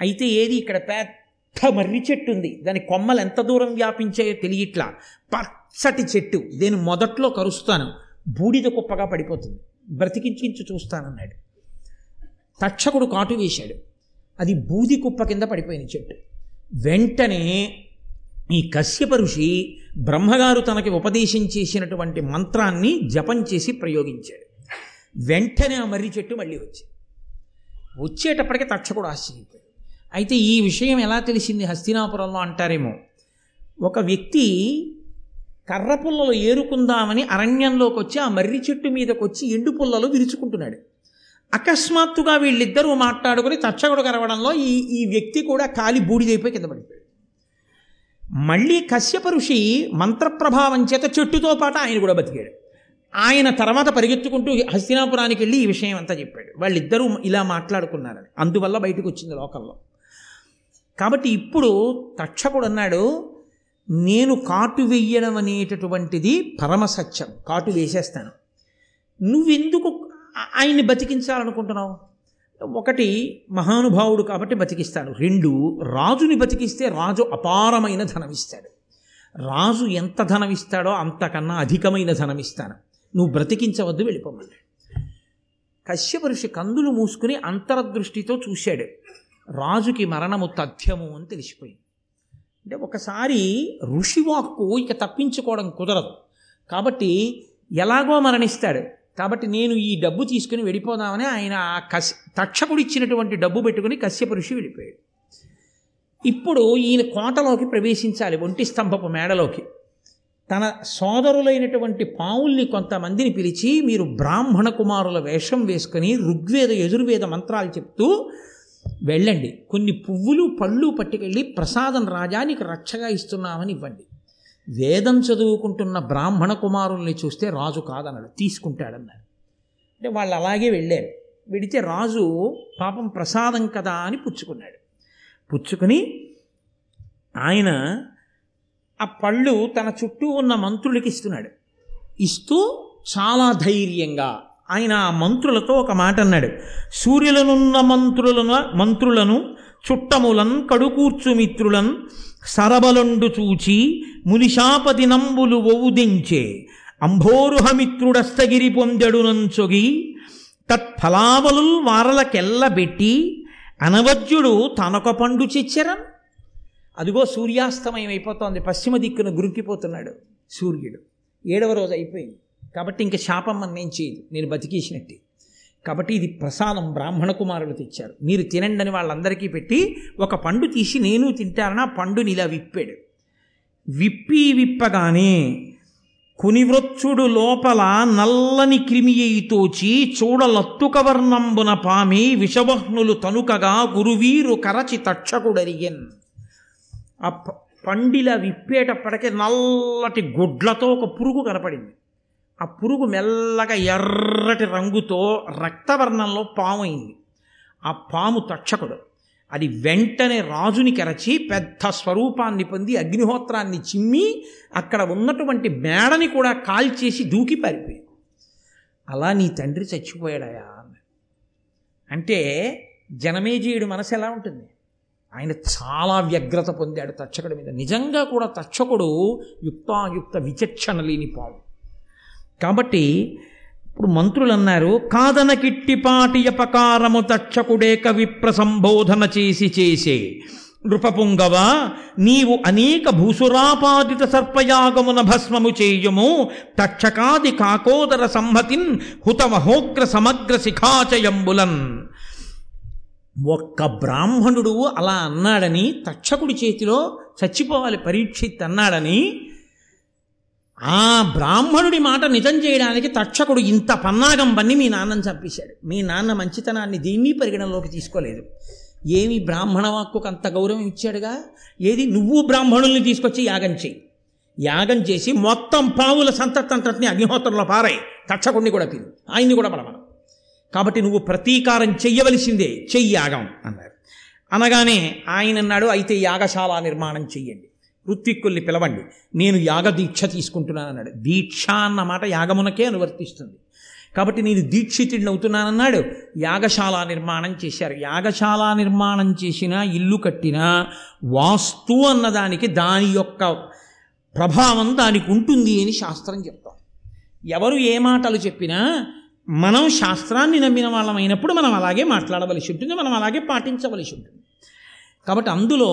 S1: అయితే ఏది ఇక్కడ పెద్ద మర్రి చెట్టు ఉంది. దాని కొమ్మలు ఎంత దూరం వ్యాపించాయో తెలియట్లా. పచ్చటి చెట్టు. నేను మొదట్లో కరుస్తాను. బూడిద కుప్పగా పడిపోతుంది. బ్రతికించి చూస్తానన్నాడు. తక్షకుడు కాటు వేశాడు. అది బూది కుప్ప కింద పడిపోయిన చెట్టు. వెంటనే ఈ కశ్యప ఋషి బ్రహ్మగారు తనకి ఉపదేశం చేసినటువంటి మంత్రాన్ని జపం చేసి ప్రయోగించాడు. వెంటనే ఆ మర్రి చెట్టు మళ్ళీ వచ్చింది. వచ్చేటప్పటికి తక్షకుడు ఆశ్చర్యపోయాడు. అయితే ఈ విషయం ఎలా తెలిసింది హస్తినాపురంలో అంటారేమో. ఒక వ్యక్తి కర్ర పుల్లలు ఏరుకుందామని అరణ్యంలోకి వచ్చి ఆ మర్రి చెట్టు మీదకి వచ్చి ఎండు పుల్లలు విరుచుకుంటున్నాడు. అకస్మాత్తుగా వీళ్ళిద్దరూ మాట్లాడుకుని తక్షకుడు కరవడంలో ఈ ఈ వ్యక్తి కూడా కాలి బూడిదైపోయి కింద పడిపోయాడు. మళ్ళీ కశ్యప ఋషి మంత్రప్రభావం చేత చెట్టుతో పాటు ఆయన కూడా బతికాడు. ఆయన తర్వాత పరిగెత్తుకుంటూ హస్తినాపురానికి వెళ్ళి ఈ విషయం అంతా చెప్పాడు. వాళ్ళిద్దరూ ఇలా మాట్లాడుకున్నారని. అందువల్ల బయటకు వచ్చింది లోకంలో. కాబట్టి ఇప్పుడు తక్షకుడు అన్నాడు నేను కాటు వెయ్యడం అనేటటువంటిది పరమసత్యం. కాటు వేసేస్తాను. నువ్వెందుకు ఆయన్ని బతికించాలనుకుంటున్నావు? ఒకటి మహానుభావుడు కాబట్టి బతికిస్తాడు. రెండు రాజుని బతికిస్తే రాజు అపారమైన ధనమిస్తాడు. రాజు ఎంత ధనమిస్తాడో అంతకన్నా అధికమైన ధనమిస్తాను. నువ్వు బ్రతికించవద్దు వెళ్ళిపోమన్నాడు కశ్యపరుషి కందులు మూసుకుని అంతరదృష్టితో చూశాడు. రాజుకి మరణము తథ్యము అని తెలిసిపోయింది. అంటే ఒకసారి ఋషివాక్కు ఇక తప్పించుకోవడం కుదరదు. కాబట్టి ఎలాగో మరణిస్తాడు. కాబట్టి నేను ఈ డబ్బు తీసుకుని వెళ్ళిపోదామని ఆయన ఆ కశ్ తక్షకుడు ఇచ్చినటువంటి డబ్బు పెట్టుకుని కశ్యప ఋషి వెళ్ళిపోయాడు. ఇప్పుడు ఈయన కోటలోకి ప్రవేశించాలి ఒంటి స్తంభపు మేడలోకి. తన సోదరులైనటువంటి పావుల్ని కొంతమందిని పిలిచి మీరు బ్రాహ్మణ కుమారుల వేషం వేసుకొని ఋగ్వేద యజుర్వేద మంత్రాలు చెప్తూ వెళ్ళండి. కొన్ని పువ్వులు పళ్ళు పట్టుకెళ్ళి ప్రసాదం రాజానికి రక్షగా ఇస్తున్నామని ఇవ్వండి. వేదం చదువుకుంటున్న బ్రాహ్మణ కుమారుల్ని చూస్తే రాజు కాదన్నాడు. తీసుకుంటాడన్నారు అంటే వాళ్ళు అలాగే వెళ్ళారు. వెడితే రాజు పాపం ప్రసాదం కదా అని పుచ్చుకున్నాడు. పుచ్చుకుని ఆయన ఆ పళ్ళు తన చుట్టూ ఉన్న మంత్రులకి ఇస్తున్నాడు. ఇస్తూ చాలా ధైర్యంగా ఆయన ఆ మంత్రులతో ఒక మాట అన్నాడు. సూర్యులనున్న మంత్రులను మంత్రులను చుట్టములన్ కడుకూర్చు మిత్రులన్ సరబలండు చూచి మునిషాపతి నంబులు ఒవుదించే అంభోరుహమిత్రుడస్తగిరి పొందెడునంచొగి తత్ఫలావలుల్ వారలకెల్లబెట్టి అనవజ్యుడు తనొక పండు చిచ్చరన్. అదిగో సూర్యాస్తమయం అయిపోతోంది పశ్చిమ దిక్కున గురికిపోతున్నాడు సూర్యుడు. ఏడవ రోజు అయిపోయింది. కాబట్టి ఇంక శాపం మన నేను చేయదు. నేను బతికేసినట్టే. కాబట్టి ఇది ప్రసాదం బ్రాహ్మణ కుమారులు తెచ్చారు. మీరు తినండి అని వాళ్ళందరికీ పెట్టి ఒక పండు తీసి నేను తింటానని ఆ పండుని ఇలా విప్పాడు. విప్పి విప్పగానే కునివృచ్చుడు లోపల నల్లని క్రిమియై తోచి చూడలత్తుకవర్ణంబున పామి విషవహ్నులు తనుకగా గురువీరు కరచి తక్షకుడరిగెన్. ఆ ప- పండిల విప్పేటప్పటికే నల్లటి గుడ్లతో ఒక పురుగు కనపడింది. ఆ పురుగు మెల్లగా ఎర్రటి రంగుతో రక్తవర్ణంలో పాము అయింది ఆ పాము తక్షకుడు. అది వెంటనే రాజుని కెరచి పెద్ద స్వరూపాన్ని పొంది అగ్నిహోత్రాన్ని చిమ్మి అక్కడ ఉన్నటువంటి మేడని కూడా కాల్చేసి దూకి పారిపోయింది. అలా నీ తండ్రి చచ్చిపోయాడయా అన్నాడు. అంటే జనమేజీయుడు మనసు ఎలా ఉంటుంది? ఆయన చాలా వ్యగ్రత పొందాడు తచ్చకుడి మీద. నిజంగా కూడా తక్షకుడు యుక్తాయుక్త విచక్షణ లేని పాము. కాబట్టి ఇప్పుడు మంత్రులు అన్నారు కాదన కిట్టిపాటి అపకారము తక్షకుడేక విప్ర సంబోధన చేసి చేసే. నృపపుంగవ నీవు అనేక భూసురాపాదిత సర్పయాగమున భస్మము చేయుము. తక్షకాది కాకోదర సంహతిన్ హుతమహోగ్ర సమగ్ర శిఖాచయంబులన్. ఒక్క బ్రాహ్మణుడు అలా అన్నాడని తక్షకుడి చేతిలో చచ్చిపోవాలి పరీక్షిత్ అన్నాడని ఆ బ్రాహ్మణుడి మాట నిజం చేయడానికి తక్షకుడు ఇంత పన్నాగం పన్ని మీ నాన్నని చంపేశాడు. మీ నాన్న మంచితనాన్ని దీన్ని పరిగణనలోకి తీసుకోలేదు. ఏమి బ్రాహ్మణ వాక్కుకు అంత గౌరవం ఇచ్చాడుగా? ఏది? నువ్వు బ్రాహ్మణుల్ని తీసుకొచ్చి యాగం చేయి. యాగం చేసి మొత్తం పావుల సంతతంతటిని అగ్నిహోత్రంలో పారాయి. తక్షకుడిని కూడా పిలు. ఆయన్ని కూడా పడమను కాబట్టి నువ్వు ప్రతీకారం చెయ్యవలసిందే. చెయ్యి యాగం అన్నారు. అనగానే ఆయన అన్నాడు అయితే యాగశాల నిర్మాణం చెయ్యండి. ఋత్విక్కుల్ని పిలవండి. నేను యాగ దీక్ష తీసుకుంటున్నాను అన్నాడు దీక్ష అన్నమాట యాగమునకే అనువర్తిస్తుంది. కాబట్టి నేను దీక్షితుడిని అవుతున్నానన్నాడు. యాగశాల నిర్మాణం చేశారు. యాగశాల నిర్మాణం చేసిన ఇల్లు కట్టిన వాస్తు అన్నదానికి దాని యొక్క ప్రభావం దానికి ఉంటుంది అని శాస్త్రం చెప్తాం. ఎవరు ఏ మాటలు చెప్పినా మనం శాస్త్రాన్ని నమ్మిన వాళ్ళమైనప్పుడు మనం అలాగే మాట్లాడవలసి ఉంటుంది మనం అలాగే పాటించవలసి ఉంటుంది. కాబట్టి అందులో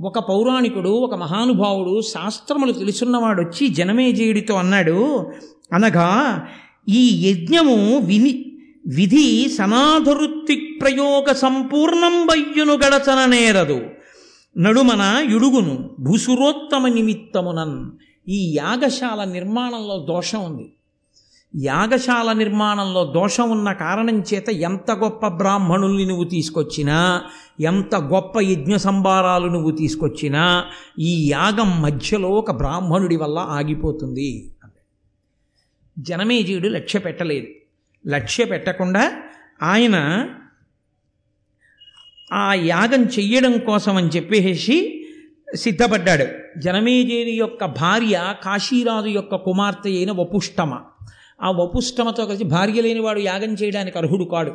S1: ఒక పౌరాణికుడు ఒక మహానుభావుడు శాస్త్రములు తెలుసున్నవాడు వచ్చి జనమేజయుడితో అన్నాడు అనగా ఈ యజ్ఞము విని విధి సనాధరుత్తి ప్రయోగ సంపూర్ణం బయ్యును గడచన నేరదు. నడుమన యుడుగును భూసురోత్తమ నిమిత్తమునన్. ఈ యాగశాల నిర్మాణంలో దోషం ఉంది. యాగశాల నిర్మాణంలో దోషం ఉన్న కారణం చేత ఎంత గొప్ప బ్రాహ్మణుల్ని నువ్వు తీసుకొచ్చినా ఎంత గొప్ప యజ్ఞ సంభారాలు నువ్వు తీసుకొచ్చినా ఈ యాగం మధ్యలో ఒక బ్రాహ్మణుడి వల్ల ఆగిపోతుంది. జనమేజీయుడు జనమేజయుడు లక్ష్య పెట్టలేదు. లక్ష్య పెట్టకుండా ఆయన ఆ యాగం చెయ్యడం కోసం అని చెప్పేసి సిద్ధపడ్డాడు. జనమేజేయుని యొక్క భార్య కాశీరాజు యొక్క కుమార్తె అయిన వపుష్టమ. ఆ వపుష్టమతో కలిసి భార్య లేనివాడు యాగం చేయడానికి అర్హుడు కాడు.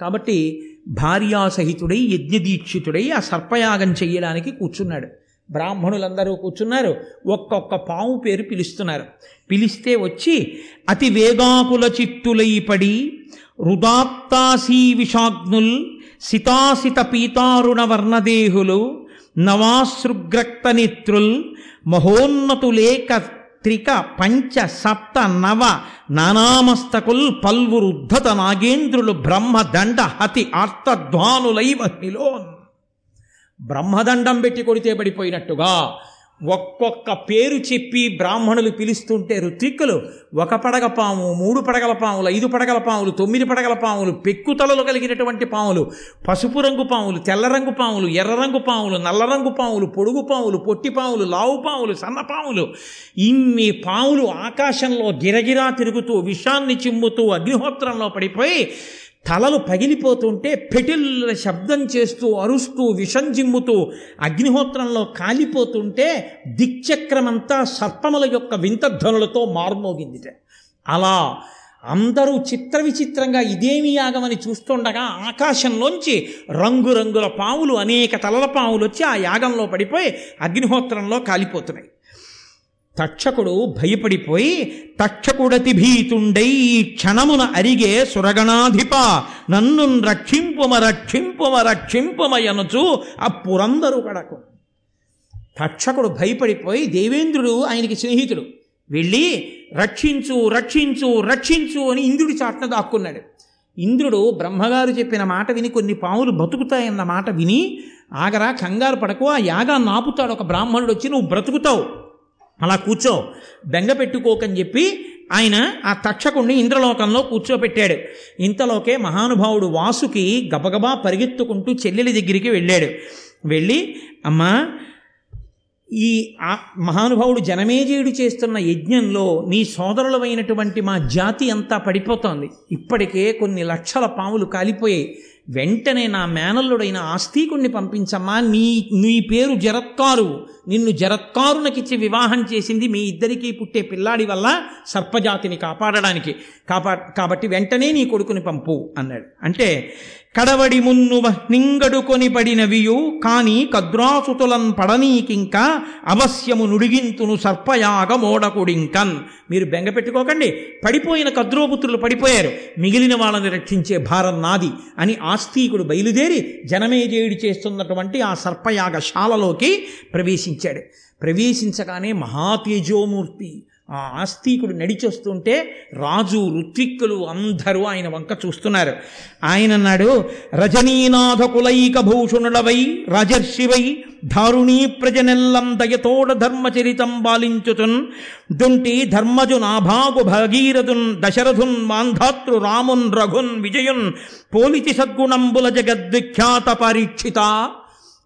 S1: కాబట్టి భార్యాసహితుడై యజ్ఞదీక్షితుడై ఆ సర్పయాగం చేయడానికి కూర్చున్నాడు. బ్రాహ్మణులందరూ కూర్చున్నారు. ఒక్కొక్క పాము పేరు పిలుస్తున్నారు. పిలిస్తే వచ్చి అతి వేగాకుల చిత్తులై పడి రుదాత్తాసీ విషాగ్నుల్ సితాసిత పీతారుణ వర్ణదేహులు నవాసృగ్రక్త నేత్రుల్ మహోన్నతులేక త్రిక పంచ సప్త నవ నానామస్తకుల్ పల్వురుద్ధత నాగేంద్రులు బ్రహ్మదండ హతి ఆర్తధ్వానులైవ హిలోన్. బ్రహ్మదండం పెట్టి కొడితే పడిపోయినట్టుగా ఒక్కొక్క పేరు చెప్పి బ్రాహ్మణులు పిలుస్తుంటే ఋత్విక్కులు ఒక పడగ పాము మూడు పడగల పాములు ఐదు పడగల పాములు తొమ్మిది పడగల పాములు పెక్కుతలలు కలిగినటువంటి పాములు పసుపు రంగు పాములు తెల్ల రంగు పాములు ఎర్ర రంగు పాములు నల్ల రంగు పాములు పొడుగు పాములు పొట్టి పాములు లావు పాములు సన్న పాములు. ఇన్ని పాములు ఆకాశంలో గిరగిరా తిరుగుతూ విషాన్ని చిమ్ముతూ అగ్నిహోత్రంలో పడిపోయి తలలు పగిలిపోతుంటే పెటిల్ల శబ్దం చేస్తూ అరుస్తూ విషం జిమ్ముతూ అగ్నిహోత్రంలో కాలిపోతుంటే దిక్చక్రమంతా సర్పముల యొక్క వింతధ్వనులతో మారుమోగిందిట. అలా అందరూ చిత్ర విచిత్రంగా ఇదేమి యాగమని చూస్తుండగా ఆకాశంలోంచి రంగురంగుల పావులు అనేక తలల పావులు వచ్చి ఆ యాగంలో పడిపోయి అగ్నిహోత్రంలో కాలిపోతున్నాయి. తక్షకుడు భయపడిపోయి తక్షకుడతి భీతుండై క్షణమున అరిగే సురగణాధిప నన్ను రక్షింపుమ రక్షింపుమ రక్షింపుమయనుచు ఆ పురందరు కడకు తక్షకుడు భయపడిపోయి దేవేంద్రుడు ఆయనకి స్నేహితుడు. వెళ్ళి రక్షించు రక్షించు రక్షించు అని ఇంద్రుడి చాట్న దాక్కున్నాడు. ఇంద్రుడు బ్రహ్మగారు చెప్పిన మాట విని కొన్ని పాములు బతుకుతాయన్న మాట విని ఆగరా కంగారు పడకు ఆ యాగాన్ని ఆపుతాడు. ఒక బ్రాహ్మణుడు వచ్చి నువ్వు బ్రతుకుతావు. అలా కూర్చో. బెంగ పెట్టుకోకని చెప్పి ఆయన ఆ తక్షకుణ్ణి ఇంద్రలోకంలో కూర్చోపెట్టాడు. ఇంతలోకే మహానుభావుడు వాసుకి గబగబా పరిగెత్తుకుంటూ చెల్లెలి దగ్గరికి వెళ్ళాడు. వెళ్ళి అమ్మా ఈ మహానుభావుడు జనమేజయుడు చేస్తున్న యజ్ఞంలో నీ సోదరులమైనటువంటి మా జాతి అంతా పడిపోతోంది. ఇప్పటికే కొన్ని లక్షల పాములు కాలిపోయాయి. వెంటనే నా మేనల్లుడైన ఆస్తికుణ్ణి పంపించమ్మా. నీ నీ పేరు జరత్కారు. నిన్ను జరత్కారునకిచ్చి వివాహం చేసింది మీ ఇద్దరికీ పుట్టే పిల్లాడి వల్ల సర్పజాతిని కాపాడడానికి. కాపా కాబట్టి వెంటనే నీ కొడుకుని పంపు అన్నాడు. అంటే కడవడి మున్ను నింగడుకొని పడినవియు కాని కద్రాసుతులన్ పడనీకింక అవశ్యము నుడిగింతును సర్పయాగ మోడకుడింకన్. మీరు బెంగ పెట్టుకోకండి. పడిపోయిన కద్రోపుత్రులు పడిపోయారు. మిగిలిన వాళ్ళని రక్షించే భారం నాది అని ఆస్తికుడు బయలుదేరి జనమేజేయుడు చేస్తున్నటువంటి ఆ సర్పయాగశాలలోకి ప్రవేశించాడు. ప్రవేశించగానే మహాతేజోమూర్తి ఆ ఆస్తికుడు నడిచొస్తుంటే రాజు ఋత్విక్కులు అందరూ ఆయన వంక చూస్తున్నారు. ఆయన అన్నాడు రజనీనాథ కులైక భూషణుడవై రాజర్షివై దారుణీ ప్రజనెల్లం దయతోడ ధర్మచరితం బాలించుతున్ దుంటి ధర్మజు నాభాగు భగీరథున్ దశరథున్ మాంధాతృ రామున్ రఘున్ విజయున్ పోలితి సద్గుణంబుల జగద్విఖ్యాత పరీక్షిత.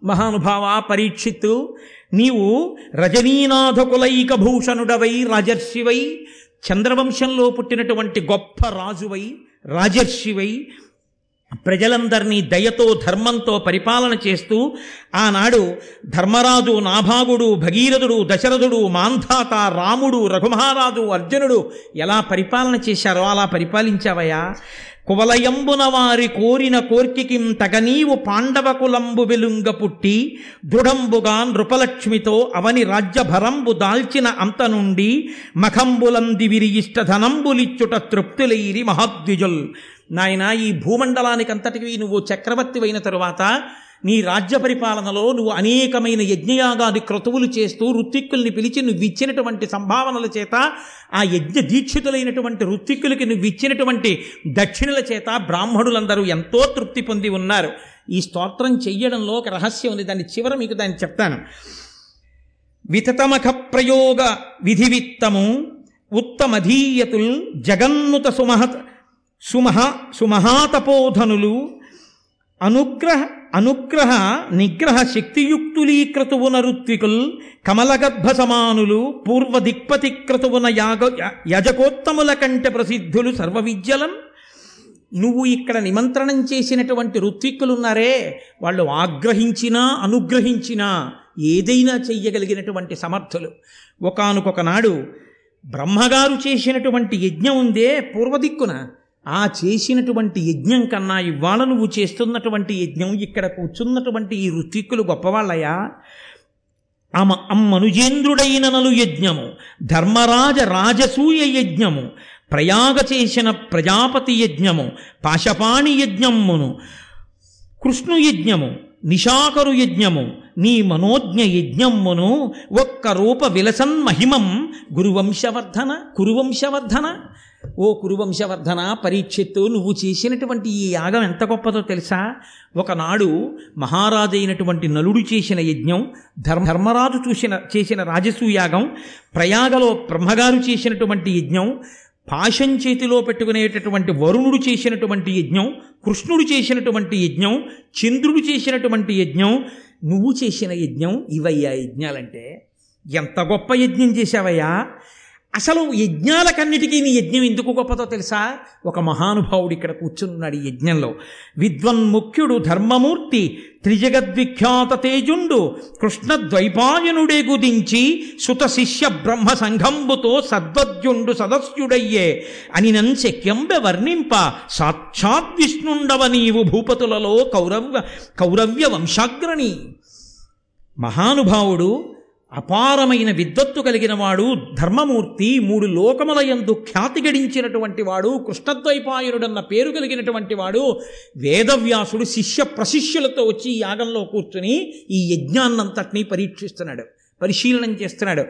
S1: మహానుభావ పరీక్షిత్తు నీవు రజనీనాథకులైక భూషణుడవై రాజర్షివై చంద్రవంశంలో పుట్టినటువంటి గొప్ప రాజువై రాజర్షివై ప్రజలందరినీ దయతో ధర్మంతో పరిపాలన చేస్తూ ఆనాడు ధర్మరాజు నాభాగుడు భగీరథుడు దశరథుడు మాంధాత రాముడు రఘుమహారాజు అర్జునుడు ఎలా పరిపాలన చేశారో అలా పరిపాలించావయ్యా. కువలయంబున వారి కోరిన కోర్కికిం తగనీవు పాండవ కులంబు వెలుంగ పుట్టి దృఢంబుగా నృపలక్ష్మితో అవని రాజ్యభరంబు దాల్చిన అంత నుండి మఖంబులంది విరియిష్ట ఇష్టధనంబులిచ్చుట తృప్తులైరి మహద్విజుల్. నాయన ఈ భూమండలానికంతటికి నువ్వు చక్రవర్తి అయిన తరువాత నీ రాజ్య పరిపాలనలో నువ్వు అనేకమైన యజ్ఞయాగాది క్రతువులు చేస్తూ ఋత్విక్కుల్ని పిలిచి నువ్వు ఇచ్చినటువంటి సంభావనల చేత ఆ యజ్ఞ దీక్షితులైనటువంటి ఋత్విక్కులకి నువ్వు ఇచ్చినటువంటి దక్షిణల చేత బ్రాహ్మణులందరూ ఎంతో తృప్తి పొంది ఉన్నారు. ఈ స్తోత్రం చెయ్యడంలో ఒక రహస్యం ఉంది. దాన్ని చివర మీకు దాన్ని చెప్తాను. వితతమఖ ప్రయోగ విధివిత్తము ఉత్తమధీయతుల్ జగన్నుత సుమహ సుమహ సుమహాతపోధనులు అనుగ్రహ అనుగ్రహ నిగ్రహ శక్తియుక్తులీకృతువున ఋత్వికుల్ కమలగర్భ సమానులు పూర్వ దిక్పతిక్రతువున యాగ యజకోత్తముల కంటే ప్రసిద్ధులు సర్వ విద్యలం నువ్వు ఇక్కడ నిమంత్రణం చేసినటువంటి ఋత్విక్కులున్నారే. వాళ్ళు ఆగ్రహించినా అనుగ్రహించినా ఏదైనా చెయ్యగలిగినటువంటి సమర్థులు. ఒకనకొక నాడు బ్రహ్మగారు చేసినటువంటి యజ్ఞం ఉందే పూర్వదిక్కున. ఆ చేసినటువంటి యజ్ఞం కన్నా ఇవాళ నువ్వు చేస్తున్నటువంటి యజ్ఞం ఇక్కడ కూర్చున్నటువంటి ఈ ఋత్విక్కులు గొప్పవాళ్ళయా అమ అమ్మనుజేంద్రుడైన నలు యజ్ఞము ధర్మరాజ రాజసూయ యజ్ఞము ప్రయాగ చేసిన ప్రజాపతి యజ్ఞము పాశపాణి యజ్ఞమును కృష్ణు యజ్ఞము నిషాకరు యజ్ఞము నీ మనోజ్ఞ యజ్ఞమ్మును ఒక్క రూప విలసన్ మహిమం గురువంశవర్ధన కురువంశవర్ధన ఓ కురువంశవర్ధన పరీక్షిత్తు నువ్వు చేసినటువంటి ఈ యాగం ఎంత గొప్పదో తెలుసా? ఒకనాడు మహారాజు అయినటువంటి నలుడు చేసిన యజ్ఞం ధర్మ ధర్మరాజు చూసిన చేసిన రాజసూయాగం ప్రయాగలో బ్రహ్మగారు చేసినటువంటి యజ్ఞం పాశం చేతిలో పెట్టుకునేటటువంటి వరుణుడు చేసినటువంటి యజ్ఞం కృష్ణుడు చేసినటువంటి యజ్ఞం చంద్రుడు చేసినటువంటి యజ్ఞం నువ్వు చేసిన యజ్ఞం ఇవయ్యా యజ్ఞాలంటే. ఎంత గొప్ప యజ్ఞం చేశావయ్యా? అసలు యజ్ఞాలకన్నిటికీ నీ యజ్ఞం ఎందుకు గొప్పదో తెలుసా? ఒక మహానుభావుడు ఇక్కడ కూర్చున్నాడు ఈ యజ్ఞంలో. విద్వన్ముఖ్యుడు ధర్మమూర్తి త్రిజగద్విఖ్యాత తేజుండు కృష్ణద్వైపాయనుడే గుదించి సుత శిష్య బ్రహ్మ సంఘంబుతో సద్వద్యుండు సదస్యుడయ్యే. అని శక్యంబె వర్ణింప సాక్షాత్ విష్ణుండవ నీవు భూపతులలో కౌరవ్య కౌరవ్య వంశాగ్రణి. మహానుభావుడు అపారమైన విద్వత్తు కలిగిన వాడు ధర్మమూర్తి మూడు లోకములయందు ఖ్యాతి గడించినటువంటి వాడు కృష్ణద్వైపాయనుడన్న పేరు కలిగినటువంటి వాడు వేదవ్యాసుడు శిష్య ప్రశిష్యులతో వచ్చి ఈ యాగంలో కూర్చుని ఈ యజ్ఞాన్నంతటినీ పరీక్షిస్తున్నాడు పరిశీలనం చేస్తున్నాడు.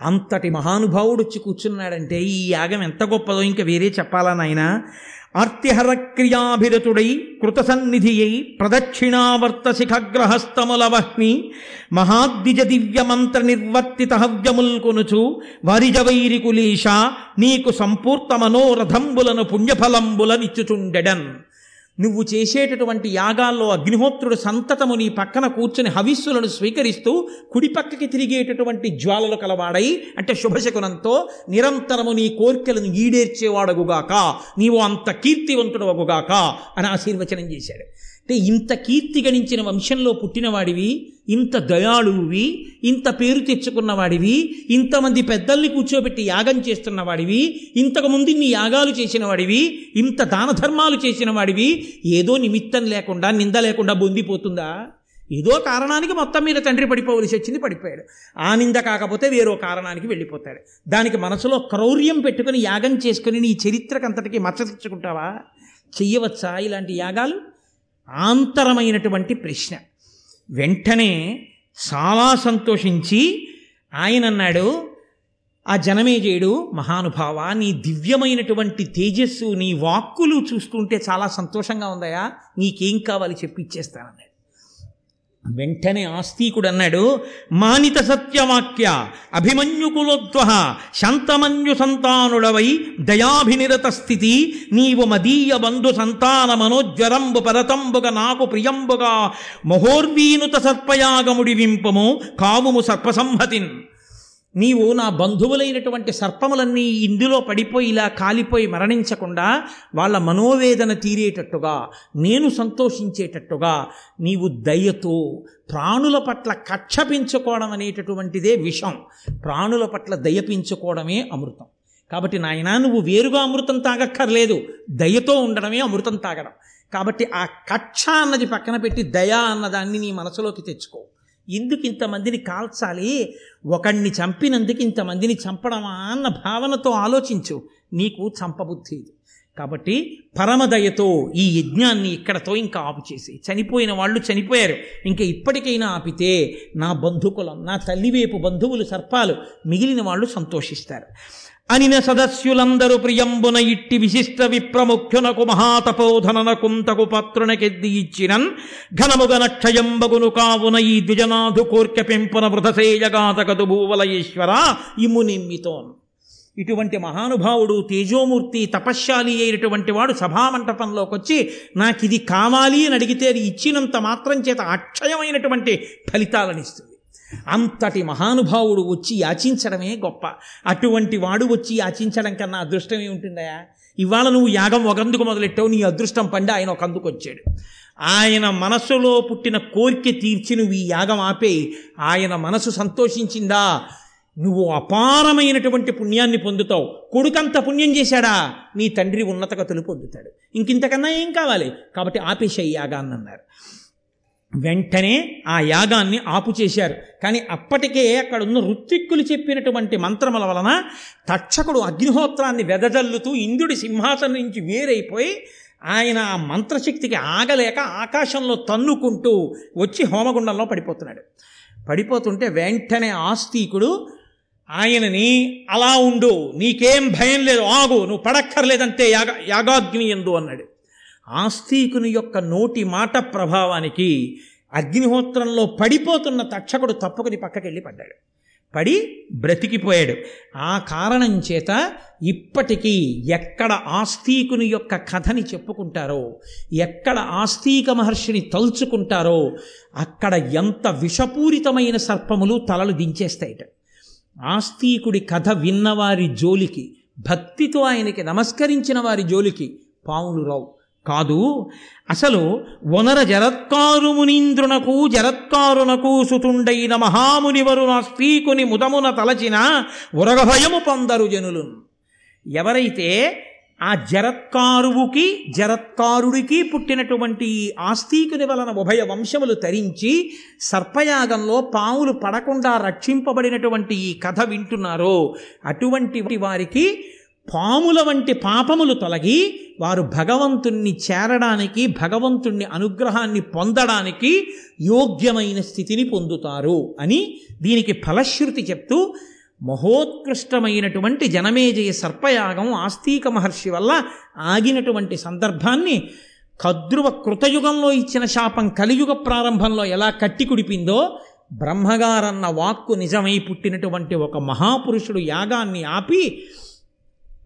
S1: అంతటి మహానుభావుడు వచ్చి కూర్చున్నాడంటే ఈ యాగం ఎంత గొప్పదో ఇంకా వేరే చెప్పాలా నాయన? ఆర్తిహరక్రియాభిరతుడై కృతసన్నిధియై ప్రదక్షిణావర్త శిఖగ్రహస్తములవహ్ని మహాద్విజ దివ్యమంత్ర నిర్వర్తిత హవ్యముల్కొనుచు వారిజవైరికులీష నీకు సంపూర్త మనోరథంబులను పుణ్యఫలంబులనిచ్చుచుండెడన్. నువ్వు చేసేటటువంటి యాగాల్లో అగ్నిహోత్రుడు సంతతము నీ పక్కన కూర్చుని హవిస్సులను స్వీకరిస్తూ కుడిపక్కకి తిరిగేటటువంటి జ్వాలలు కలవాడై అంటే శుభశకునంతో నిరంతరము నీ కోరికలను ఈడేర్చేవాడగుగాక నీవు అంత కీర్తివంతుడవగుగాక అని ఆశీర్వచనం చేశాడు. అంటే ఇంత కీర్తి గణించిన వంశంలో పుట్టినవాడివి ఇంత దయాళువి ఇంత పేరు తెచ్చుకున్నవాడివి ఇంతమంది పెద్దల్ని కూర్చోబెట్టి యాగం చేస్తున్నవాడివి ఇంతకుముందు నీ యాగాలు చేసినవాడివి ఇంత దాన ధర్మాలు చేసినవాడివి ఏదో నిమిత్తం లేకుండా నింద లేకుండా బొందిపోతుందా? ఏదో కారణానికి మొత్తం మీద తండ్రి పడిపోవలసి వచ్చింది పడిపోయాడు. ఆ నింద కాకపోతే వేరో కారణానికి వెళ్ళిపోతాడు. దానికి మనసులో క్రౌర్యం పెట్టుకుని యాగం చేసుకుని నీ చరిత్రకంతటికి మచ్చ తెచ్చుకుంటావా? చెయ్యవచ్చా ఇలాంటి యాగాలు? ఆంతరమైనటువంటి ప్రశ్న. వెంటనే చాలా సంతోషించి ఆయన అన్నాడు ఆ జనమేజయుడు మహానుభావ నీ దివ్యమైనటువంటి తేజస్సు నీ వాక్కులు చూస్తుంటే చాలా సంతోషంగా ఉందయా నీకేం కావాలి చెప్పి ఇచ్చేస్తానన్నాడు. వెంటనే ఆస్తికుడు అన్నాడు మానిత సత్యవాక్య అభిమన్యుకులోద్వ శాంతమన్యు సంతానుడవై దయాభినిరత స్థితి నీవు మదీయ బంధు సంతాన మనోజ్వరంబు పరతంబుగ నాకు ప్రియంబుగా మహోర్వీనుత సర్పయాగముడి వింపము కావుము సర్పసంహతిన్. నీవు నా బంధువులైనటువంటి సర్పములన్నీ ఇందులో పడిపోయి ఇలా కాలిపోయి మరణించకుండా వాళ్ళ మనోవేదన తీరేటట్టుగా నేను సంతోషించేటట్టుగా నీవు దయతో ప్రాణుల పట్ల కక్ష పెంచుకోవడం అనేటటువంటిదే విషం. ప్రాణుల పట్ల దయ పెంచుకోవడమే అమృతం. కాబట్టి నాయన నువ్వు వేరుగా అమృతం తాగక్కర్లేదు. దయతో ఉండడమే అమృతం తాగడం. కాబట్టి ఆ కక్ష అన్నది పక్కన పెట్టి దయ అన్నదాన్ని నీ మనసులోకి తెచ్చుకో. ఎందుకు ఇంతమందిని కాల్చాలి? ఒకణ్ణి చంపినందుకు ఇంతమందిని చంపడమా అన్న భావనతో ఆలోచించు. నీకు చంపబుద్ధి ఇది. కాబట్టి పరమదయతో ఈ యజ్ఞాన్ని ఇక్కడతో ఇంకా ఆపు చేసి చనిపోయిన వాళ్ళు చనిపోయారు. ఇంకా ఇప్పటికైనా ఆపితే నా బంధుకులం నా తల్లివైపు బంధువులు సర్పాలు మిగిలిన వాళ్ళు సంతోషిస్తారు. అనిన సదస్యులందరూ ప్రియంబున ఇట్టి విశిష్ట విప్రముఖ్యునకు మహాతపోధనన కుంతకు పాత్రునకెద్ది ఇచ్చినన్ ఘనముగన క్షయంబగును కావున ఈ ద్విజనాథు కోర్కె పెంపున వృధసేయగాతకదు ఈశ్వర ఇము నిమ్మితోన్ ఇటువంటి మహానుభావుడు తేజోమూర్తి తపశ్శాలి అయినటువంటి వాడు సభామంటపంలోకి వచ్చి నాకు ఇది కావాలి అని అడిగితే అది ఇచ్చినంత మాత్రం చేత అక్షయమైనటువంటి ఫలితాలనిస్తుంది. అంతటి మహానుభావుడు వచ్చి యాచించడమే గొప్ప. అటువంటి వాడు వచ్చి యాచించడం కన్నా అదృష్టం ఏముంటుందయా ఇవాళ నువ్వు యాగం ఒకందుకు మొదలెట్టావు నీ అదృష్టం పండి ఆయన ఒకందుకు వచ్చాడు. ఆయన మనస్సులో పుట్టిన కోరిక తీర్చి నువ్వు ఈ యాగం ఆపే ఆయన మనసు సంతోషించిందా? నువ్వు అపారమైనటువంటి పుణ్యాన్ని పొందుతావు. కొడుకంత పుణ్యం చేశాడా? నీ తండ్రి ఉన్నత గతులు పొందుతాడు. ఇంకింతకన్నా ఏం కావాలి? కాబట్టి ఆపేసేయి యాగాన్ని అన్నారు. వెంటనే ఆ యాగాన్ని ఆపు చేశారు. కానీ అప్పటికే అక్కడ ఉన్న ఋత్విక్కులు చెప్పినటువంటి మంత్రముల వలన తక్షకుడు అగ్నిహోత్రాన్ని వెదజల్లుతూ ఇంద్రుడి సింహాసనం నుంచి వేరైపోయి ఆయన ఆ మంత్రశక్తికి ఆగలేక ఆకాశంలో తన్నుకుంటూ వచ్చి హోమగుండంలో పడిపోతున్నాడు. పడిపోతుంటే వెంటనే ఆస్తికుడు ఆయనని అలా ఉండు నీకేం భయం లేదు ఆగు నువ్వు పడక్కర్లేదంతే యాగ యాగాగ్ని ఎందు అన్నాడు. ఆస్తికుని యొక్క నోటి మాట ప్రభావానికి అగ్నిహోత్రంలో పడిపోతున్న తక్షకుడు తప్పుకుని పక్కకెళ్ళి పడ్డాడు. పడి బ్రతికిపోయాడు. ఆ కారణం చేత ఇప్పటికీ ఎక్కడ ఆస్తికుని యొక్క కథని చెప్పుకుంటారో ఎక్కడ ఆస్తిక మహర్షిని తలుచుకుంటారో అక్కడ ఎంత విషపూరితమైన సర్పములు తలలు దించేస్తాయిట. ఆస్తికుడి కథ విన్నవారి జోలికి భక్తితో ఆయనకి నమస్కరించిన వారి జోలికి పాములు రావు. కాదు అసలు వనర జరత్కారు మునీంద్రునకు జరత్కారునకు సుతుండైన మహామునివరు నాస్తికుని ముదమున తలచిన ఉరగభయము పొందరు జనులు ఎవరైతే ఆ జరత్కారువుకి జరత్కారుడికి పుట్టినటువంటి ఆస్తీకుని ఆస్తికుని వలన ఉభయ వంశములు తరించి సర్పయాగంలో పాములు పడకుండా రక్షింపబడినటువంటి ఈ కథ వింటున్నారో అటువంటి వారికి పాముల వంటి పాపములు తొలగి వారు భగవంతుణ్ణి చేరడానికి భగవంతుణ్ణి అనుగ్రహాన్ని పొందడానికి యోగ్యమైన స్థితిని పొందుతారు అని దీనికి ఫలశ్రుతి చెప్తూ మహోత్కృష్టమైనటువంటి జనమేజయ సర్పయాగం ఆస్తిక మహర్షి వల్ల ఆగినటువంటి సందర్భాన్ని కద్రువ కృతయుగంలో ఇచ్చిన శాపం కలియుగ ప్రారంభంలో ఎలా కట్టి కుడిపిందో బ్రహ్మగారన్న వాక్కు నిజమై పుట్టినటువంటి ఒక మహాపురుషుడు యాగాన్ని ఆపి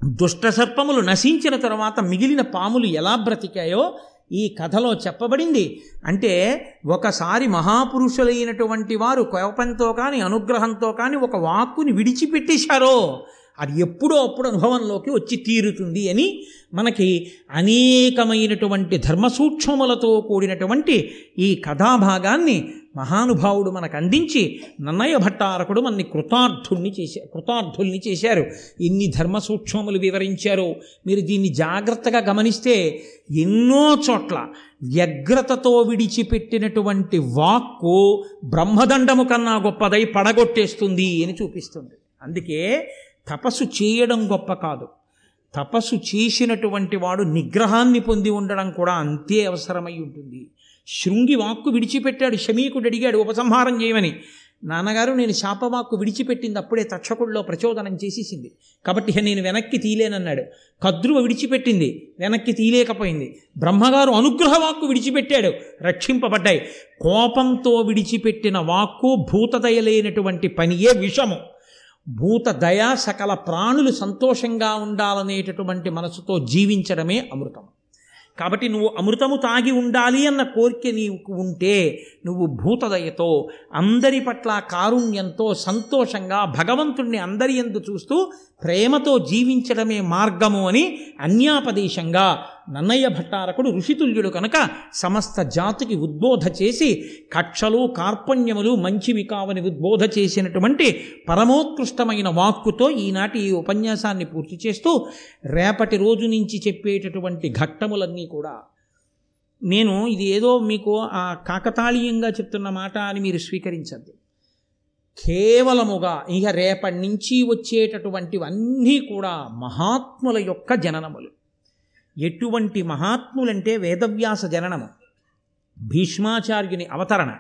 S1: దుష్ట సర్పములు నశించిన తర్వాత మిగిలిన పాములు ఎలా బ్రతికాయో ఈ కథలో చెప్పబడింది. అంటే ఒకసారి మహాపురుషులైనటువంటి వారు కోపంతో కానీ అనుగ్రహంతో కానీ ఒక వాక్కుని విడిచిపెట్టేశారో. అది ఎప్పుడో అప్పుడు అనుభవంలోకి వచ్చి తీరుతుంది అని మనకి అనేకమైనటువంటి ధర్మసూక్ష్మములతో కూడినటువంటి ఈ కథాభాగాన్ని మహానుభావుడు మనకు అందించి నన్నయ్య భట్టారకుడు మనని కృతార్థుల్ని చేశారు కృతార్థుల్ని చేశారు. ఎన్ని ధర్మసూక్ష్మములు వివరించారో. మీరు దీన్ని జాగ్రత్తగా గమనిస్తే ఎన్నో చోట్ల వ్యగ్రతతో విడిచిపెట్టినటువంటి వాక్కు బ్రహ్మదండము కన్నా గొప్పదై పడగొట్టేస్తుంది అని చూపిస్తుంది. అందుకే తపస్సు చేయడం గొప్ప కాదు. తపస్సు చేసినటువంటి వాడు నిగ్రహాన్ని పొంది ఉండడం కూడా అంతే అవసరమై ఉంటుంది. శృంగి వాక్కు విడిచిపెట్టాడు శమీకుడు అడిగాడు ఉపసంహారం చేయమని. నాన్నగారు నేను శాపవాక్కు విడిచిపెట్టింది అప్పుడే తక్షకుడిలో ప్రచోదనం చేసేసింది. కాబట్టి నేను వెనక్కి తీలేనన్నాడు. కద్రువ విడిచిపెట్టింది వెనక్కి తీలేకపోయింది. బ్రహ్మగారు అనుగ్రహ వాక్కు విడిచిపెట్టాడు రక్షింపబడ్డాయి. కోపంతో విడిచిపెట్టిన వాక్కు భూతదయలేనటువంటి పనియే విషము. భూత దయ సకల ప్రాణులు సంతోషంగా ఉండాలనేటటువంటి మనసుతో జీవించడమే అమృతం. కాబట్టి నువ్వు అమృతము తాగి ఉండాలి అన్న కోరిక నీకు ఉంటే నువ్వు భూతదయతో అందరి పట్ల కారుణ్యంతో సంతోషంగా భగవంతుణ్ణి అందరి ఎందు చూస్తూ ప్రేమతో జీవించడమే మార్గము అని అన్యాపదేశంగా నన్నయ్య భట్టారకుడు ఋషితుల్యుడు కనుక సమస్త జాతికి ఉద్బోధ చేసి కక్షలు కార్పణ్యములు మంచివి కావని ఉద్బోధ చేసినటువంటి పరమోత్కృష్టమైన వాక్కుతో ఈనాటి ఈ ఉపన్యాసాన్ని పూర్తి చేస్తూ రేపటి రోజు నుంచి చెప్పేటటువంటి ఘట్టములన్నీ కూడా. నేను ఇది ఏదో మీకు ఆ కాకతాళీయంగా చెప్తున్న మాట అని మీరు స్వీకరించద్దు. కేవలముగా ఇక రేపటి నుంచి వచ్చేటటువంటివన్నీ కూడా మహాత్ముల యొక్క జననములు. ఎటువంటి మహాత్ములంటే వేదవ్యాస జననము. భీష్మాచార్యుని అవతరణ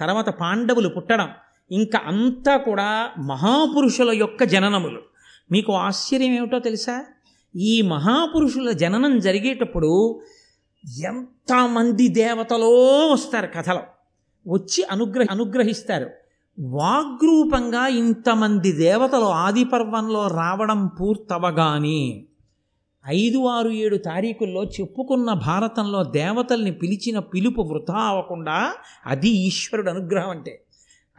S1: తర్వాత పాండవులు పుట్టడం ఇంకా అంతా కూడా మహాపురుషుల యొక్క జననములు. మీకు ఆశ్చర్యం ఏమిటో తెలుసా? ఈ మహాపురుషుల జననం జరిగేటప్పుడు ఎంతమంది దేవతలో వస్తారు కథలో. వచ్చి అనుగ్రహ అనుగ్రహిస్తారు. వాగ్రూపంగా ఇంతమంది దేవతలు ఆది పర్వంలో రావడం పూర్తవగానే ఐదు ఆరు ఏడు తారీఖుల్లో చెప్పుకున్న భారతంలో దేవతల్ని పిలిచిన పిలుపు వృధా అవ్వకుండా అది ఈశ్వరుడు అనుగ్రహం అంటే.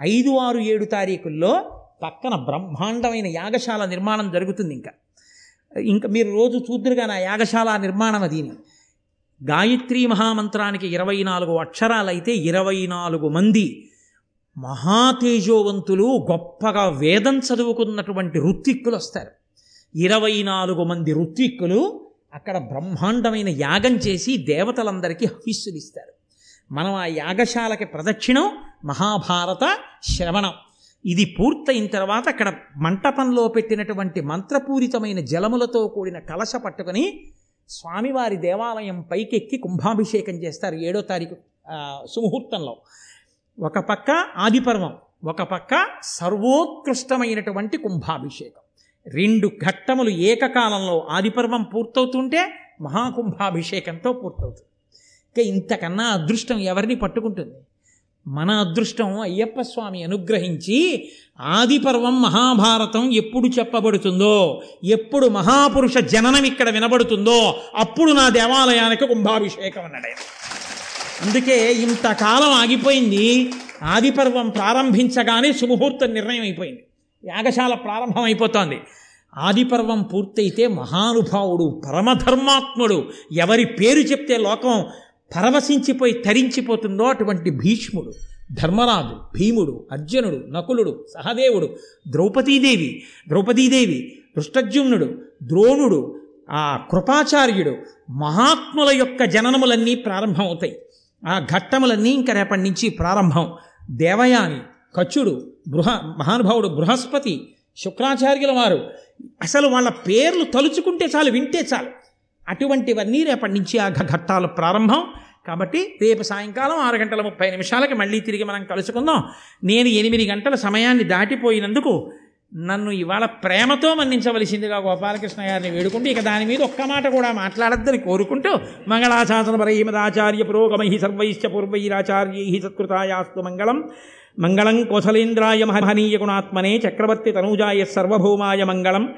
S1: ఐదు ఆరు ఏడు తారీఖుల్లో పక్కన బ్రహ్మాండమైన యాగశాల నిర్మాణం జరుగుతుంది ఇంకా. ఇంకా మీరు రోజు చూద్దరుగా నా యాగశాల నిర్మాణం అది. గాయత్రి మహామంత్రానికి ఇరవై నాలుగు అక్షరాలైతే ఇరవై నాలుగు మంది మహాతేజోవంతులు గొప్పగా వేదం చదువుకున్నటువంటి ఋత్విక్కులు వస్తారు. ఇరవై నాలుగు మంది ఋత్విక్కులు అక్కడ బ్రహ్మాండమైన యాగం చేసి దేవతలందరికీ హవిస్సులు ఇస్తారు. మనం ఆ యాగశాలకి ప్రదక్షిణం మహాభారత శ్రవణం. ఇది పూర్తయిన తర్వాత అక్కడ మంటపంలో పెట్టినటువంటి మంత్రపూరితమైన జలములతో కూడిన కలశ పట్టుకొని స్వామివారి దేవాలయం పైకెక్కి కుంభాభిషేకం చేస్తారు ఏడో తారీఖు సుముహూర్తంలో. ఒక పక్క ఆదిపర్వం ఒక పక్క సర్వోత్కృష్టమైనటువంటి కుంభాభిషేకం. రెండు ఘట్టములు ఏకకాలంలో ఆదిపర్వం పూర్తవుతుంటే మహాకుంభాభిషేకంతో పూర్తవుతుంది. ఇక ఇంతకన్నా అదృష్టం ఎవరిని పట్టుకుంటుంది? మన అదృష్టం అయ్యప్ప స్వామి అనుగ్రహించి ఆదిపర్వం మహాభారతం ఎప్పుడు చెప్పబడుతుందో ఎప్పుడు మహాపురుష జననం ఇక్కడ వినబడుతుందో అప్పుడు నా దేవాలయానికి కుంభాభిషేకం అన్నాడు ఆయన. అందుకే ఇంతకాలం ఆగిపోయింది ఆదిపర్వం ప్రారంభించగానే సుముహూర్తం నిర్ణయం అయిపోయింది యాగశాల ప్రారంభం అయిపోతోంది ఆదిపర్వం పూర్తయితే మహానుభావుడు పరమధర్మాత్ముడు ఎవరి పేరు చెప్తే లోకం పరవశించిపోయి తరించిపోతుందో అటువంటి భీష్ముడు ధర్మరాజు భీముడు అర్జునుడు నకులుడు సహదేవుడు ద్రౌపదీదేవి ద్రౌపదీదేవి దృష్టజ్యుమ్నుడు ద్రోణుడు ఆ కృపాచార్యుడు మహాత్ముల యొక్క జననములన్నీ ప్రారంభమవుతాయి. ఆ ఘట్టములన్నీ ఇంకా రేపటి నుంచి ప్రారంభం. దేవయాని కచుడు బృహ మహానుభావుడు బృహస్పతి శుక్రాచార్యుల వారు అసలు వాళ్ళ పేర్లు తలుచుకుంటే చాలు వింటే చాలు. అటువంటివన్నీ రేపటి నుంచి ఆ ఘట్టాలు ప్రారంభం. కాబట్టి రేపు సాయంకాలం ఆరు గంటల ముప్పై నిమిషాలకి మళ్ళీ తిరిగి మనం కలుసుకుందాం. నేను ఎనిమిది గంటల సమయాన్ని దాటిపోయినందుకు నన్ను ఇవాళ ప్రేమతో మన్నించవలసిందిగా గోపాలకృష్ణ గారిని వేడుకుంటూ ఇక దాని మీద ఒక్క మాట కూడా మాట్లాడద్దని కోరుకుంటూ మంగళాశాసన పరైమదాచార్య పురోగమై సర్వైశ్చ పూర్వైరాచార్యై సత్కృతాయాస్తు మంగళం. మంగళం కోసలేంద్రాయ మహనీయ గుణాత్మనే చక్రవర్తి తనూజాయ సర్వభౌమాయ మంగళం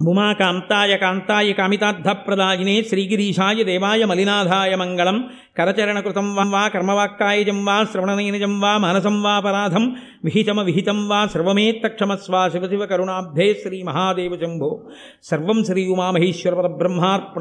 S1: ఉమాకాంతాయ కాంతాయ కామితార్థప్రదాయినే శ్రీగిరీశాయ దేవాయ మలినాథాయ మంగళం కరచరణకృతం వా కర్మవాక్కాయజం వా శ్రవణనైనజం వా మానసం వా పరాధం విహితమ విహితం వా సర్వమేత్తక్షమస్వా శివశివ కరుణాబ్ధే శ్రీ మహాదేవ శంభో సర్వం శ్రీ ఉమామహేశ్వర పరబ్రహ్మార్పణ